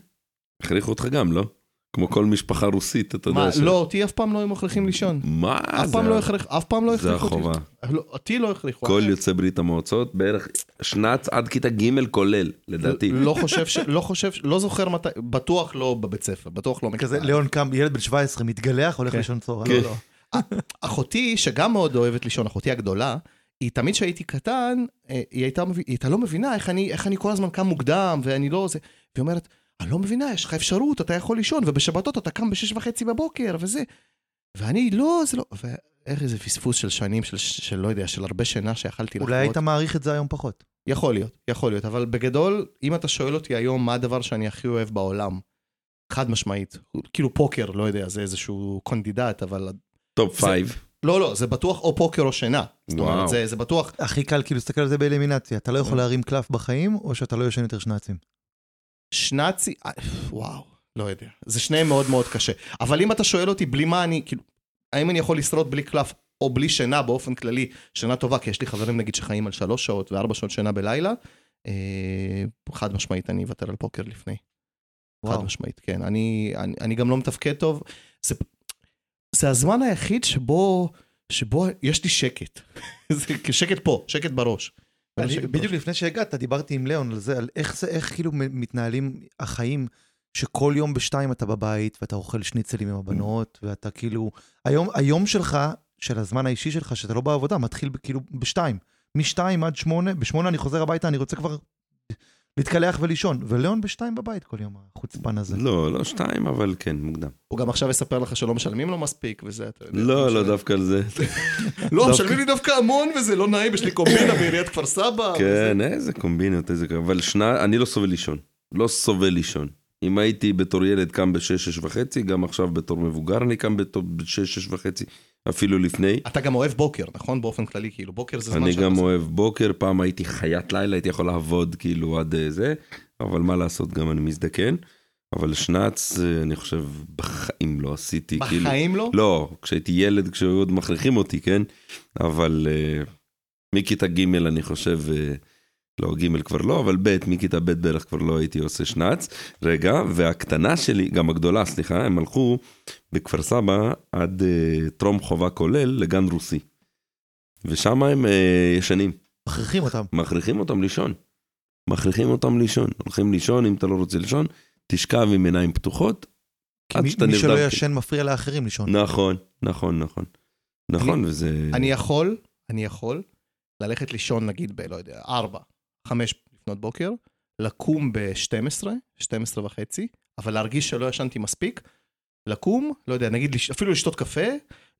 הכריחו אותך גם, לא? כמו כל משפחה רוסית, אתה יודע ש... לא, אותי אף פעם לא היו מכריחים לישון. מה? אף זה פעם לא ה- הכריחו, אף פעם לא זה הכריחו אותי. החובה. לא, אותי לא הכריחו. כל יוצאי ברית המועצות, בערך שנץ עד כיתה ג' כולל, לדעתי. לא חושב ש... לא חושב, לא זוכר מתי, בטוח לא בבית ספר, בטוח לא כזה, מכיתה. ליאון קם, ילד בן 17, מתגלח, הולך כן. לישון צהריים. כן. לא, לא. אחותי, שגם מאוד אוהבת לישון, אחותי הגדולה, היא תמיד כשהייתי קטן, אה, היא הייתה, מב- היא הייתה לא מבינה איך אני, איך אני כל הזמן קם מוקדם, ואני לא... זה... והיא אומרת, אני לא מבינה, יש לך אפשרות, אתה יכול לישון, ובשבתות אתה קם בשש וחצי בבוקר, וזה. ואני, לא, זה לא... ואיך איזה פספוס של שנים, של, של לא יודע, של הרבה שינה שיכלתי לחוות. אולי היית מעריך את זה היום פחות. יכול להיות, יכול להיות, אבל בגדול, אם אתה שואל אותי היום מה הדבר שאני הכי אוהב בעולם, חד משמעית, כאילו פוקר, לא יודע, זה איזשהו candidate, אבל... top five. לא, לא, זה בטוח או פוקר או שינה. זאת אומרת. זה, זה בטוח... הכי קל כאילו להסתכל על זה באלימינציה. אתה לא יכול להרים קלף בחיים, או שאתה לא ישן יותר שנצים. שנאצי, אה, וואו, לא יודע. זה שניהם מאוד מאוד קשה. אבל אם אתה שואל אותי בלי מה אני, כאילו, האם אני יכול לשרוד בלי קלף או בלי שינה באופן כללי, שינה טובה, כי יש לי חברים נגיד שחיים על שלוש שעות וארבע שעות שינה בלילה, אה, חד משמעית אני אוותר על פוקר לפני. חד וואו. משמעית, כן. אני, אני, אני גם לא מתפקד טוב. זה, זה הזמן היחיד שבו, שבו יש לי שקט. זה שקט פה, שקט בראש. בדיוק. לפני שהגעת, דיברתי עם ליאון על זה, על איך זה, איך כאילו מתנהלים החיים, שכל יום בשתיים אתה בבית, ואתה אוכל שניצלים עם הבנות, ואתה כאילו... היום, היום שלך, של הזמן האישי שלך, שאתה לא בעבודה, מתחיל כאילו בשתיים. משתיים עד שמונה, בשמונה אני חוזר הביתה, אני רוצה כבר להתקלח ולישון, וליאון בשתיים בבית כל יום, החוצפן הזה. לא, לא שתיים, אבל כן, מוקדם. הוא גם עכשיו יספר לך שלא משלמים לו מספיק וזה, אתה יודע. לא, לא דווקא על זה. לא, משלמים לי דווקא המון וזה לא נעים, יש לי קומבינה בעיריית כפר סבא. כן, איזה קומבינות, איזה... אבל שנה, אני לא סובל לישון. לא סובל לישון. אם הייתי בתור ילד קם בשש, שש וחצי, גם עכשיו בתור מבוגר אני קם בשש, שש וחצי, אפילו לפני. אתה גם אוהב בוקר, נכון? באופן כללי, כאילו, בוקר זה זמן אני שאתה גם עושה- אוהב בוקר, פעם הייתי חיית לילה, הייתי יכול לעבוד כאילו עד אה, זה, אבל מה לעשות, גם אני מזדקן. אבל שנץ, אה, אני חושב, בחיים לא עשיתי, כאילו... בחיים לא? לא, כשהייתי ילד, כשהיו עוד מכריחים אותי, כן? אבל אה, מכיתה ג' אני חושב, אה, לא, ג' כבר לא, אבל ב', מכיתה ב' בערך כבר לא הייתי עושה שנץ. רגע, והקטנה שלי, גם הגדולה, סליחה, הם הלכו בכפר סבא עד אה, טרום חובה כולל לגן רוסי. ושם הם אה, ישנים, מכריחים אותם. מכריחים אותם לישון. מכריחים אותם לישון. הולכים לישון, אם אתה לא רוצה לישון, תשכב עם עיניים פתוחות. עד מי שאתה מי שלא נרדם. ישן מפריע לאחרים לישון. נכון, נכון, נכון. נכון, וזה... אני יכול, אני יכול ללכת לישון נגיד ב, לא יודע, 4, 5 לפנות בוקר, לקום ב-12, 12 וחצי, אבל להרגיש שלא ישנתי מספיק, לקום, לא יודע, נגיד אפילו לשתות קפה,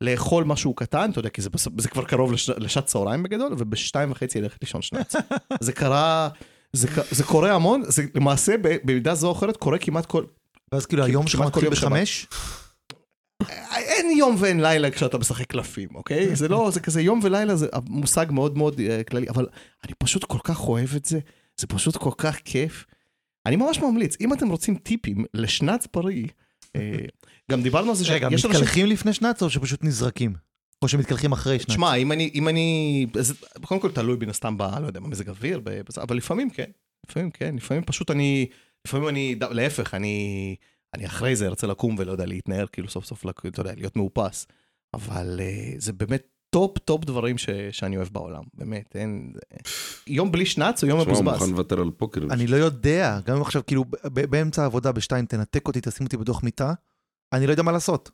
לאכול משהו קטן, אתה יודע, כי זה, זה כבר קרוב לש, לשעת צהריים בגדול, ובשתיים וחצי ללכת לישון שנץ. זה קרה, זה, זה קורה המון, זה למעשה במידה זו או אחרת קורה כמעט כל... ואז כאילו היום שלך מתחיל יום שבת. אין יום ואין לילה כשאתה משחק קלפים, אוקיי? זה לא, זה כזה יום ולילה, זה מושג מאוד מאוד אה, כללי, אבל אני פשוט כל כך אוהב את זה, זה פשוט כל כך כיף. אני ממש ממליץ, אם אתם רוצים טיפים לשנץ בריא, אה, גם דיברנו על זה רגע. מתקלחים לפני שנץ או שפשוט נזרקים? או שמתקלחים אחרי שנץ? תשמע, אם אני, אם אני, אז קודם כל תלוי מן הסתם ב... לא יודע, במזג אוויר, אבל לפעמים כן, לפעמים כן, לפעמים פשוט אני, לפעמים אני, להפך, אני, אני אחרי זה ארצה לקום ולא יודע, להתנער, כאילו סוף סוף, אתה יודע, להיות מאופס. אבל אה, זה באמת top top דברים ש, שאני אוהב בעולם, באמת, אין... יום בלי שנץ הוא יום תשמע, הוא מבוזבז. מוכן לוותר על פוקר. אני לא יודע, גם אם עכשיו כאילו באמצע העבודה בשתיים תנתק אותי, תשים אותי בתוך מיטה, אני לא יודע מה לעשות.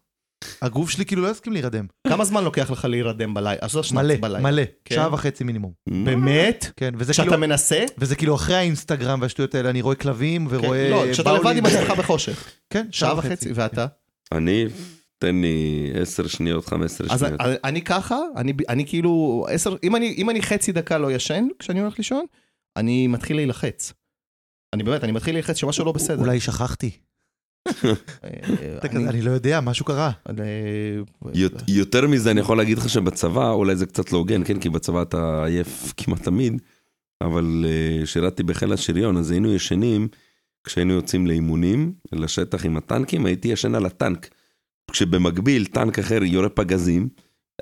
הגוף שלי כאילו לא יסכים להירדם. כמה זמן לוקח לך להירדם בלילה? עזוב מלא, בלילה. מלא, כן. שעה וחצי מינימום. באמת? כן, וזה כשאתה כאילו, מנסה? וזה כאילו אחרי האינסטגרם והשטויות האלה, אני רואה כלבים כן. ורואה... לא, כשאתה לבד עם עצמך בחושך. כן, שעה וחצי, ואתה? אני, תן לי 10 שניות, 15 אז שניות. אני, אני ככה, אני, אני כאילו, עשר, אם אני, אם אני חצי דקה לא ישן כשאני הולך לישון, אני מתחיל להילחץ. אני באמת, אני מתחיל להילחץ שמשהו לא בסדר. אולי שכחתי. אה, אני- לא יודע, משהו קרה. אה, יות- יותר מזה אני יכול להגיד לך שבצבא, אולי זה קצת לא הוגן, כן? כי בצבא אתה עייף כמעט תמיד, אבל אה, שירתתי בחיל השריון, אז היינו ישנים, כשהיינו יוצאים לאימונים, לשטח עם הטנקים, הייתי ישן על הטנק. כשבמקביל טנק אחר יורה פגזים,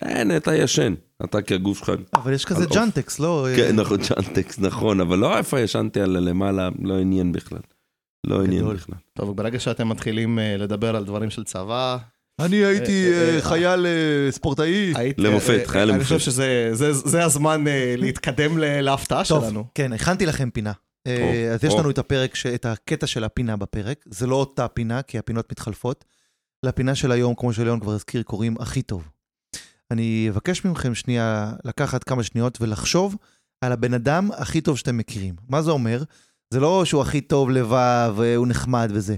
אין, אתה ישן. אתה כי הגוף שלך... אבל יש כזה. ג'אנטקס, לא? אה, כן, נכון, צ'אנטקס, נכון, אבל לא איפה ישנתי על למעלה, לא עניין בכלל. לא עניין. בכלל. טוב, ברגע שאתם מתחילים אה, לדבר על דברים של צבא, אני הייתי אה, אה, חייל ספורטאי. למופת, חייל אני חושב למופת. שזה זה, זה הזמן להתקדם להפתעה טוב, שלנו. כן, הכנתי לכם פינה. אז יש. לנו את הפרק, את הקטע של הפינה בפרק. זה לא אותה פינה, כי הפינות מתחלפות. לפינה של היום, כמו שליאון כבר הזכיר, קוראים הכי טוב. אני אבקש מכם שנייה לקחת כמה שניות ולחשוב על הבן אדם הכי טוב שאתם מכירים. מה זה אומר? זה לא שהוא הכי טוב לבב, הוא נחמד וזה.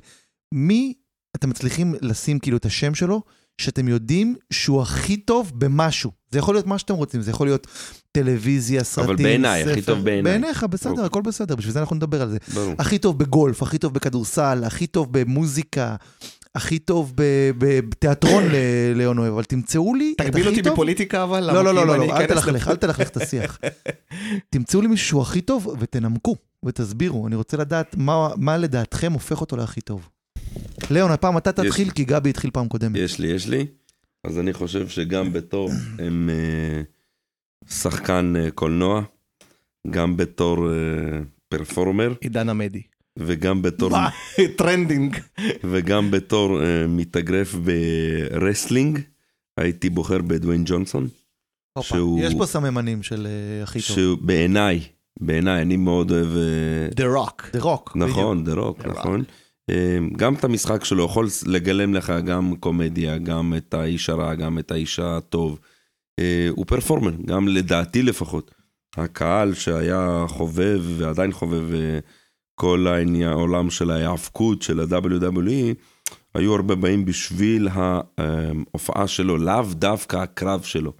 מי אתם מצליחים לשים כאילו את השם שלו, שאתם יודעים שהוא הכי טוב במשהו. זה יכול להיות מה שאתם רוצים, זה יכול להיות טלוויזיה, סרטים, אבל בעיניי, הכי ספר. טוב בעיניי. בעיניך, בסדר. הכל בסדר, בשביל זה אנחנו נדבר על זה. ברור. הכי טוב בגולף, הכי טוב בכדורסל, הכי טוב במוזיקה, הכי טוב בתיאטרון ל- ליאון אוהב, אבל תמצאו לי את הכי טוב. תגביל אותי בפוליטיקה אבל, לא? לא, לא, לא, אני לא, אל תלכלך, אל תלכלך את השיח. תמצאו לי מישהו שהוא הכי טוב ותנמקו ותסבירו. אני רוצה לדעת מה- מה לדעתכם הופך אותו להכי טוב. ליאון, הפעם אתה תתחיל, כי גבי התחיל פעם קודמת. יש לי, יש לי. אז אני חושב שגם בתור הם אה, שחקן אה, קולנוע, גם בתור אה, פרפורמר, עידן עמדי. וגם בתור? trending. וגם בתור מתאגרף ב wrestling, הייתי בוחר בדוויין ג'ונסון, שהוא- יש פה סממנים של הכי טוב. שהוא בעיניי, אני מאוד אוהב... אה, The Rock. The Rock. נכון, The Rock. נכון. אה, גם את המשחק שלו יכול לגלם לך גם קומדיה, גם את האיש הרע, גם את האיש הטוב. אה, הוא performer, גם לדעתי לפחות. הקהל שהיה חובב ועדיין חובב אה, כל העניין, העולם של ההיאבקות של ה-WWE, היו הרבה באים בשביל ההופעה שלו, לאו דווקא הקרב שלו.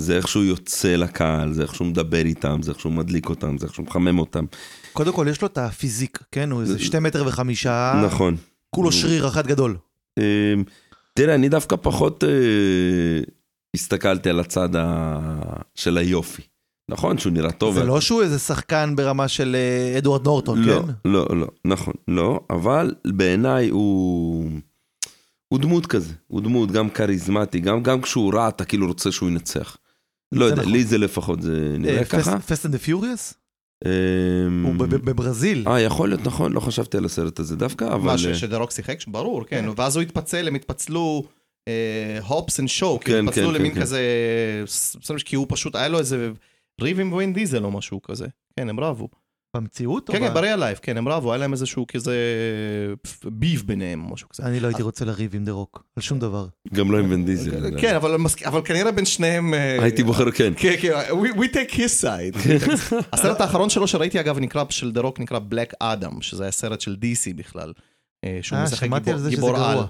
זה איך שהוא יוצא לקהל, זה איך שהוא מדבר איתם, זה איך שהוא מדליק אותם, זה איך שהוא מחמם אותם. קודם כל, יש לו את הפיזיק, כן? הוא איזה שתי מטר וחמישה, נכון. כולו שריר אחד גדול. אה, תראה, אני דווקא פחות אה, הסתכלתי על הצד. של היופי. נכון שהוא נראה טוב. זה לא שהוא איזה שחקן ברמה של אה, אדוארד נורטון, לא, כן? לא, לא, נכון, לא, אבל בעיניי הוא... הוא דמות כזה, הוא דמות גם כריזמטי, גם, גם כשהוא רע אתה כאילו רוצה שהוא ינצח. לא יודע, נכון. לי זה לפחות, זה נראה ככה. Fast and Furious? הוא בברזיל. אה, יכול להיות, נכון, לא חשבתי על הסרט הזה דווקא, אבל... מה, אה, ש The Rock שיחק? ברור, כן. כן. ואז הוא התפצל, הם התפצלו Hobbs and Shaw, כאילו כן, התפצלו כן, למין כן. כזה... ס- כי הוא פשוט, היה לו איזה ריב עם ווין דיזל או משהו כזה. כן, הם רבו. במציאות? או כן, ב- כן, ב real life, כן, הם רבו, היה להם איזשהו כזה beef ביניהם, או משהו כזה. אני לא הייתי רוצה לריב עם The Rock, על שום דבר. גם לא עם ון דיזל. כן, אבל מס- אבל כנראה בין שניהם... אה, הייתי בוחר, כן. כן, כן, we, we take his side. הסרט האחרון שלו שראיתי אגב נקרא, של The Rock נקרא Black Adam, שזה היה סרט של DC בכלל. אה, שהוא אה, משחק שם אנטי גיבור על,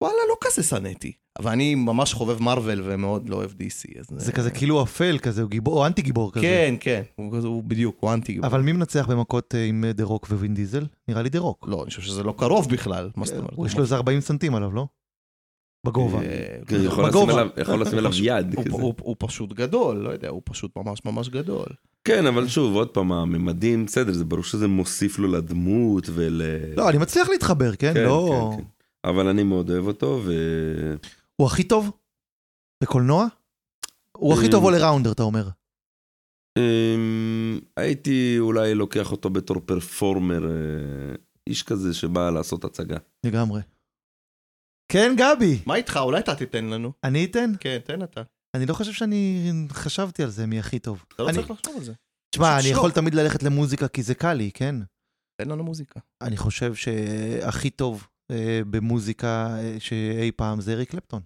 וואלה, לא כזה שנאתי. אבל אני ממש חובב מארוול ומאוד לא אוהב DC. אז זה כזה כאילו אפל כזה, הוא גיבור, הוא אנטי גיבור כזה. כן, כן, הוא, כזה- הוא בדיוק, הוא אנטי גיבור. אבל מי מנצח במכות אה, עם The Rock ווין דיזל? נראה לי The Rock. לא, אני חושב שזה לא קרוב בכלל, מה זאת אומרת? יש לו איזה 40 סנטים עליו, לא? בגובה. אה, כן, יכול לשים בגובה. עליו- יכול לשים עליו יד. הוא- פשוט גדול, לא יודע, הוא פשוט ממש ממש גדול. כן, אבל שוב, עוד פעם, הממדים, בסדר, זה ברור שזה מוסיף לו לדמות ול... לא, אני מצליח להתחבר, כן? כן, לא... אבל אני מאוד אוהב אותו, ו... הוא הכי טוב? בקולנוע? הוא הכי אה, טוב all ראונדר, אתה אומר. אמ, הייתי אולי לוקח אותו בתור פרפורמר, אה, איש כזה שבא לעשות הצגה. לגמרי. כן, גבי. מה איתך? אולי אתה תיתן לנו. אני אתן? כן, תן אתה. אני לא חושב שאני חשבתי על זה מי הכי טוב. אתה לא אני- צריך לחשוב על זה. תשמע, אני שוק. יכול תמיד ללכת למוזיקה כי זה קל לי, כן? תן לנו מוזיקה. אני חושב שהכי טוב במוזיקה אה, שאי פעם זה אריק קלפטון.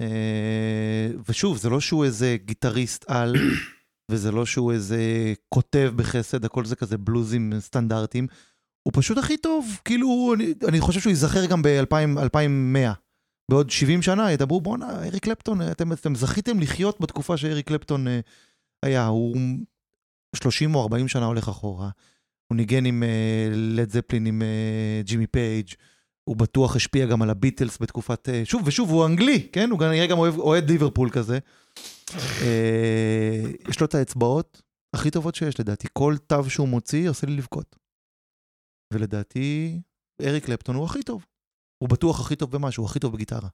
אה, ושוב, זה לא שהוא איזה גיטריסט על, וזה לא שהוא איזה כותב בחסד, הכל זה כזה בלוזים סטנדרטיים. הוא פשוט הכי טוב, כאילו, אני, אני חושב שהוא ייזכר גם ב-2100. בעוד 70 שנה ידברו, בואנה, אריק קלפטון, אתם, אתם זכיתם לחיות בתקופה שאריק קלפטון אה, היה. הוא 30 או 40 שנה הולך אחורה. הוא ניגן עם לד זפלין עם אה, ג'ימי פייג', הוא בטוח השפיע גם על הביטלס בתקופת... אה, שוב ושוב, הוא אנגלי, כן? הוא גם נראה גם אוהד ליברפול כזה. אה, יש לו את האצבעות הכי טובות שיש לדעתי. כל תו שהוא מוציא עושה לי לבכות. ולדעתי, אריק קלפטון הוא הכי טוב. הוא בטוח הכי טוב במשהו, הוא הכי טוב בגיטרה.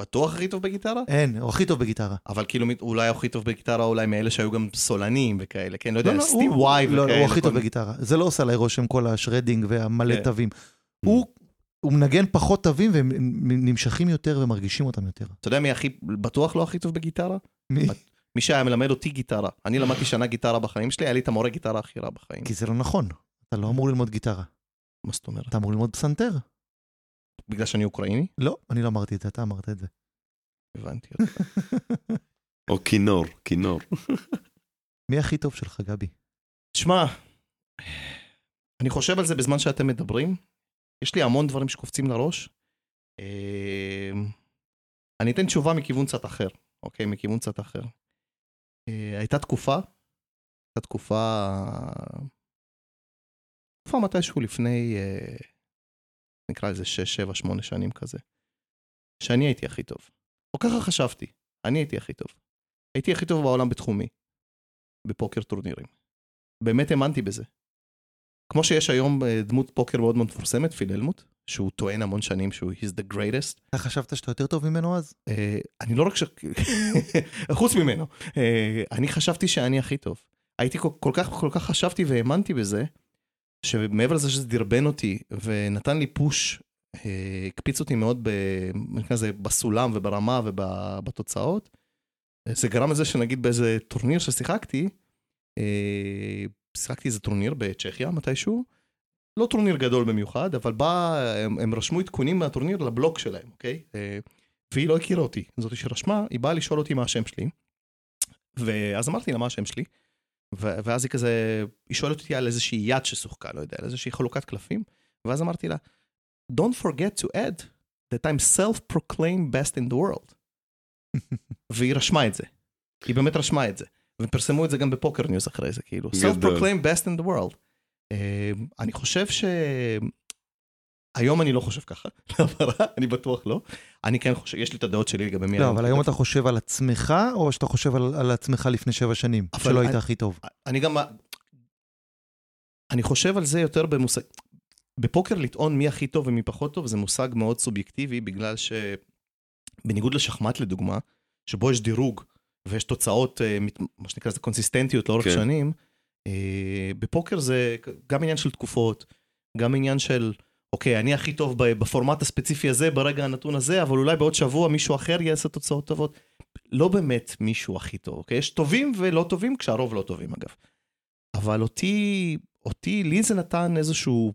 בטוח הכי טוב בגיטרה? אין, הוא הכי טוב בגיטרה. אבל כאילו אולי הכי טוב בגיטרה, אולי מאלה שהיו גם סולנים וכאלה, כן? לא יודע, לא, לא, סטיב וואי לא, וכאלה. הוא הכי טוב בגיטרה. זה לא עושה עליי רושם כל השרדינג והמלא כן. תווים. הוא הוא מנגן פחות תווים והם נמשכים יותר ומרגישים אותם יותר. אתה יודע מי הכי, בטוח לא הכי טוב בגיטרה? מי? מי שהיה מלמד אותי גיטרה. אני למדתי שנה גיטרה בחיים שלי, היה לי את המורה גיטרה הכי רע בחיים. כי זה לא נכון. אתה לא אמור ללמוד גיטרה, מה זאת אומרת? אתה אמור ללמוד פסנתר. בגלל שאני אוקראיני? לא, אני לא אמרתי את זה, אתה אמרת את זה. הבנתי. או כינור, כינור. מי הכי טוב שלך, גבי? תשמע, אני חושב על זה בזמן שאתם מדברים. יש לי המון דברים שקופצים לראש. אה, אני אתן תשובה מכיוון קצת אחר, אוקיי? מכיוון קצת אחר. אה, הייתה תקופה, הייתה תקופה... תקופה מתישהו לפני, אה, נקרא לזה 6, 7, 8 שנים כזה, שאני הייתי הכי טוב. או ככה חשבתי, אני הייתי הכי טוב. הייתי הכי טוב בעולם בתחומי, בפוקר טורנירים. באמת האמנתי בזה. כמו שיש היום אה, דמות פוקר מאוד מאוד מפורסמת, פיל אלמוט, שהוא טוען המון שנים שהוא he's the greatest. אתה חשבת שאתה יותר טוב ממנו אז? אה, אני לא רק ש... חוץ ממנו. אה, אני חשבתי שאני הכי טוב. הייתי כל, כך, כל כך חשבתי והאמנתי בזה, שמעבר לזה שזה דרבן אותי ונתן לי פוש, הקפיץ אותי מאוד ב, בסולם וברמה ובתוצאות, זה גרם לזה שנגיד באיזה טורניר ששיחקתי, שיחקתי איזה טורניר בצ'כיה מתישהו, לא טורניר גדול במיוחד, אבל בא, הם, הם רשמו עדכונים מהטורניר לבלוג שלהם, אוקיי? אה, והיא לא הכירה אותי, זאתי שרשמה, היא באה לשאול אותי מה השם שלי. ואז אמרתי לה מה השם שלי, ו- ואז היא כזה, היא שואלת אותי על איזושהי יד ששוחקה, לא יודע, על איזושהי חלוקת קלפים, ואז אמרתי לה, Don't forget to add that I'm self-proclaimed best in the world. והיא רשמה את זה. היא באמת רשמה את זה. ופרסמו את זה גם בפוקר ניוז אחרי זה, כאילו. self-proclaimed best in the world. אה, אני חושב ש... היום אני לא חושב ככה, להבהרה, אני בטוח לא. אני כן חושב, יש לי את הדעות שלי לגבי מי... לא, אבל היום. אתה חושב על עצמך, או שאתה חושב על, על עצמך לפני שבע שנים, שלא היית הכי טוב? אני גם... אני חושב על זה יותר במושג... בפוקר לטעון מי הכי טוב ומי פחות טוב זה מושג מאוד סובייקטיבי, בגלל שבניגוד לשחמט לדוגמה, שבו יש דירוג ויש תוצאות, אה, מה שנקרא לזה קונסיסטנטיות לאורך כן. שנים, אה, בפוקר זה גם עניין של תקופות, גם עניין של, אוקיי, אני הכי טוב בפורמט הספציפי הזה, ברגע הנתון הזה, אבל אולי בעוד שבוע מישהו אחר יעשה תוצאות טובות. לא באמת מישהו הכי טוב, אוקיי? יש טובים ולא טובים, כשהרוב לא טובים אגב. אבל אותי, אותי, לי זה נתן איזשהו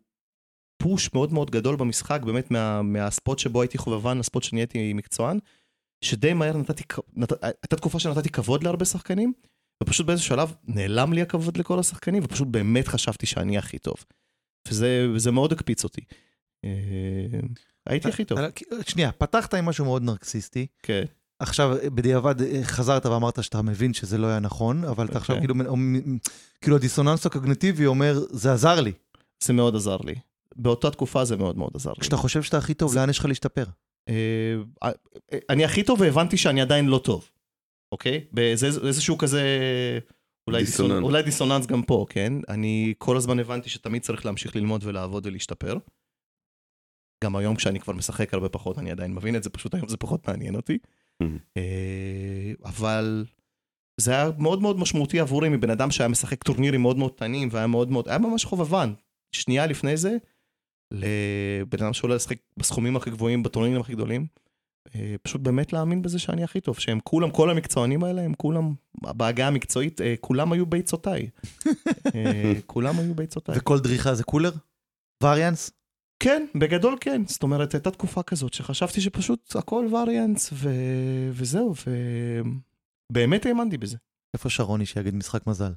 פוש מאוד מאוד גדול במשחק, באמת מה, מהספוט שבו הייתי חובבן לספוט שנהייתי מקצוען, שדי מהר נתתי, נת, הייתה תקופה שנתתי כבוד להרבה שחקנים, ופשוט באיזשהו שלב נעלם לי הכבוד לכל השחקנים, ופשוט באמת חשבתי שאני הכי טוב. וזה, מאוד הקפיץ אותי. אה, הייתי הכי טוב. אבל- שנייה, פתחת עם משהו מאוד נרקסיסטי. כן. עכשיו, בדיעבד אה, חזרת ואמרת שאתה מבין שזה לא היה נכון, אבל אתה עכשיו אוקיי. כאילו, כאילו הדיסוננס הקוגניטיבי אומר, זה עזר לי. זה מאוד עזר לי. באותה תקופה זה מאוד מאוד עזר לי. כשאתה חושב שאתה הכי טוב, לאן יש לך להשתפר? אה, אה, אני הכי טוב והבנתי שאני עדיין לא טוב, אוקיי? זה איזשהו כזה... אולי דיסוננס. דיסוננס. אולי דיסוננס גם פה, כן? אני כל הזמן הבנתי שתמיד צריך להמשיך ללמוד ולעבוד ולהשתפר. גם היום כשאני כבר משחק הרבה פחות, אני עדיין מבין את זה, פשוט היום זה פחות מעניין אותי. אה, אבל זה היה מאוד מאוד משמעותי עבורי מבן אדם שהיה משחק טורנירים מאוד מאוד קטנים והיה מאוד מאוד, היה ממש חובבן. שנייה לפני זה, לבן אדם שעולה לשחק בסכומים הכי גבוהים, בטורנירים הכי גדולים, אה, פשוט באמת להאמין בזה שאני הכי טוב, שהם כולם, כל המקצוענים האלה, הם כולם, בהגה המקצועית, אה, כולם היו ביצותיי. אה, כולם היו ביצותיי. וכל דריכה זה קולר? וריאנס? כן, בגדול כן. זאת אומרת, הייתה תקופה כזאת שחשבתי שפשוט הכל וריאנס, ו... וזהו, ובאמת האמנתי בזה. איפה שרוני שיגיד משחק מזל?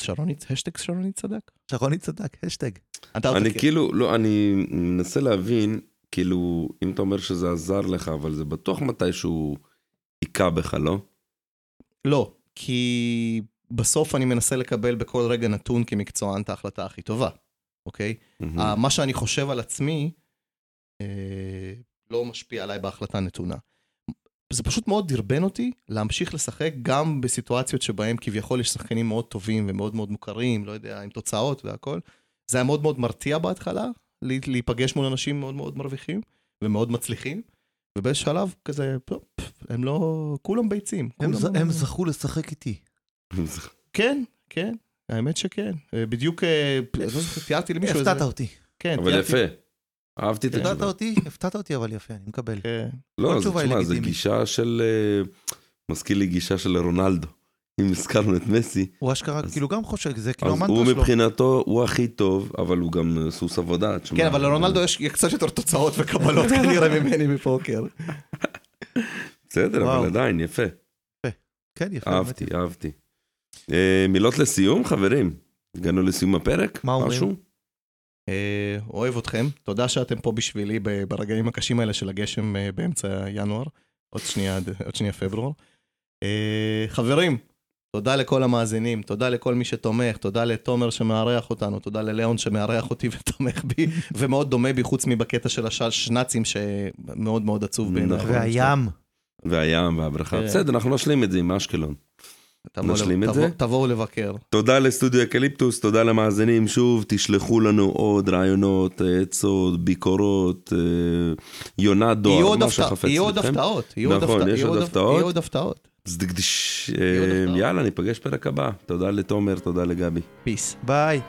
שרוני, השטג שרוני צדק? שרוני צדק, השטג. אני כאילו, לא, אני מנסה להבין, כאילו, אם אתה אומר שזה עזר לך, אבל זה בטוח מתישהו היכה בך, לא? לא, כי בסוף אני מנסה לקבל בכל רגע נתון כמקצוען את ההחלטה הכי טובה, אוקיי? מה שאני חושב על עצמי אה, לא משפיע עליי בהחלטה נתונה. זה פשוט מאוד דרבן אותי להמשיך לשחק גם בסיטואציות שבהן כביכול יש שחקנים מאוד טובים ומאוד מאוד מוכרים, לא יודע, עם תוצאות והכל. זה היה מאוד מאוד מרתיע בהתחלה, להיפגש מול אנשים מאוד מאוד מרוויחים ומאוד מצליחים, ובאיזשהו שלב כזה, פופ, הם לא, כולם ביצים. הם כולם ז- הם זכו לשחק איתי. כן, כן, האמת שכן. אה, בדיוק, אה, לא זוכר, תיארתי למישהו איזה... הפתעת אותי. כן, אבל תיארתי- יפה. אהבתי את כן. הפתעת התשובה. אותי, הפתעת אותי, אבל יפה, אני מקבל. כן. לא, היא תשמע, זה. גישה של... אה, מזכיר לי גישה של רונלדו. אם הזכרנו את מסי, הוא אשכרה אז- כאילו גם חושב, זה כאילו אז המנטרה הוא שלו. מבחינתו, הוא הכי טוב, אבל הוא גם סוס עבודה. כן, אבל לרונלדו יש קצת יותר תוצאות וקבלות כנראה ממני בפוקר. בסדר. אבל עדיין, יפה. כן, יפה. אהבתי. אהבתי. אה, מילות לסיום, חברים? הגענו לסיום הפרק? מה אומרים? אה, אוהב אתכם, תודה שאתם פה בשבילי ברגעים הקשים האלה של הגשם אה, באמצע ינואר, עוד שנייה, עוד שנייה פברואר. אה, חברים, תודה לכל המאזינים, תודה לכל מי שתומך, תודה לתומר שמארח אותנו, תודה לליאון שמארח אותי ותומך בי, ומאוד דומה בי, חוץ מבקטע של השנ"צים שמאוד מאוד עצוב בעיניי. נכון. והים. והים והברכה. כן. בסדר, אנחנו נשלים את זה עם אשקלון. נשלים את זה? תבואו לבקר. תודה לסטודיו אקליפטוס, תודה למאזינים. שוב, תשלחו לנו עוד רעיונות, עצות, ביקורות, אה, יונת דואר, מה שחפץ ליבכם. הפתעות, נכון, יש עוד עוד הפ- הפתעות. יהיו עוד הפתעות. אה, הפתעות. יאללה, ניפגש פרק הבא. תודה לתומר, תודה לגבי. Peace. ביי.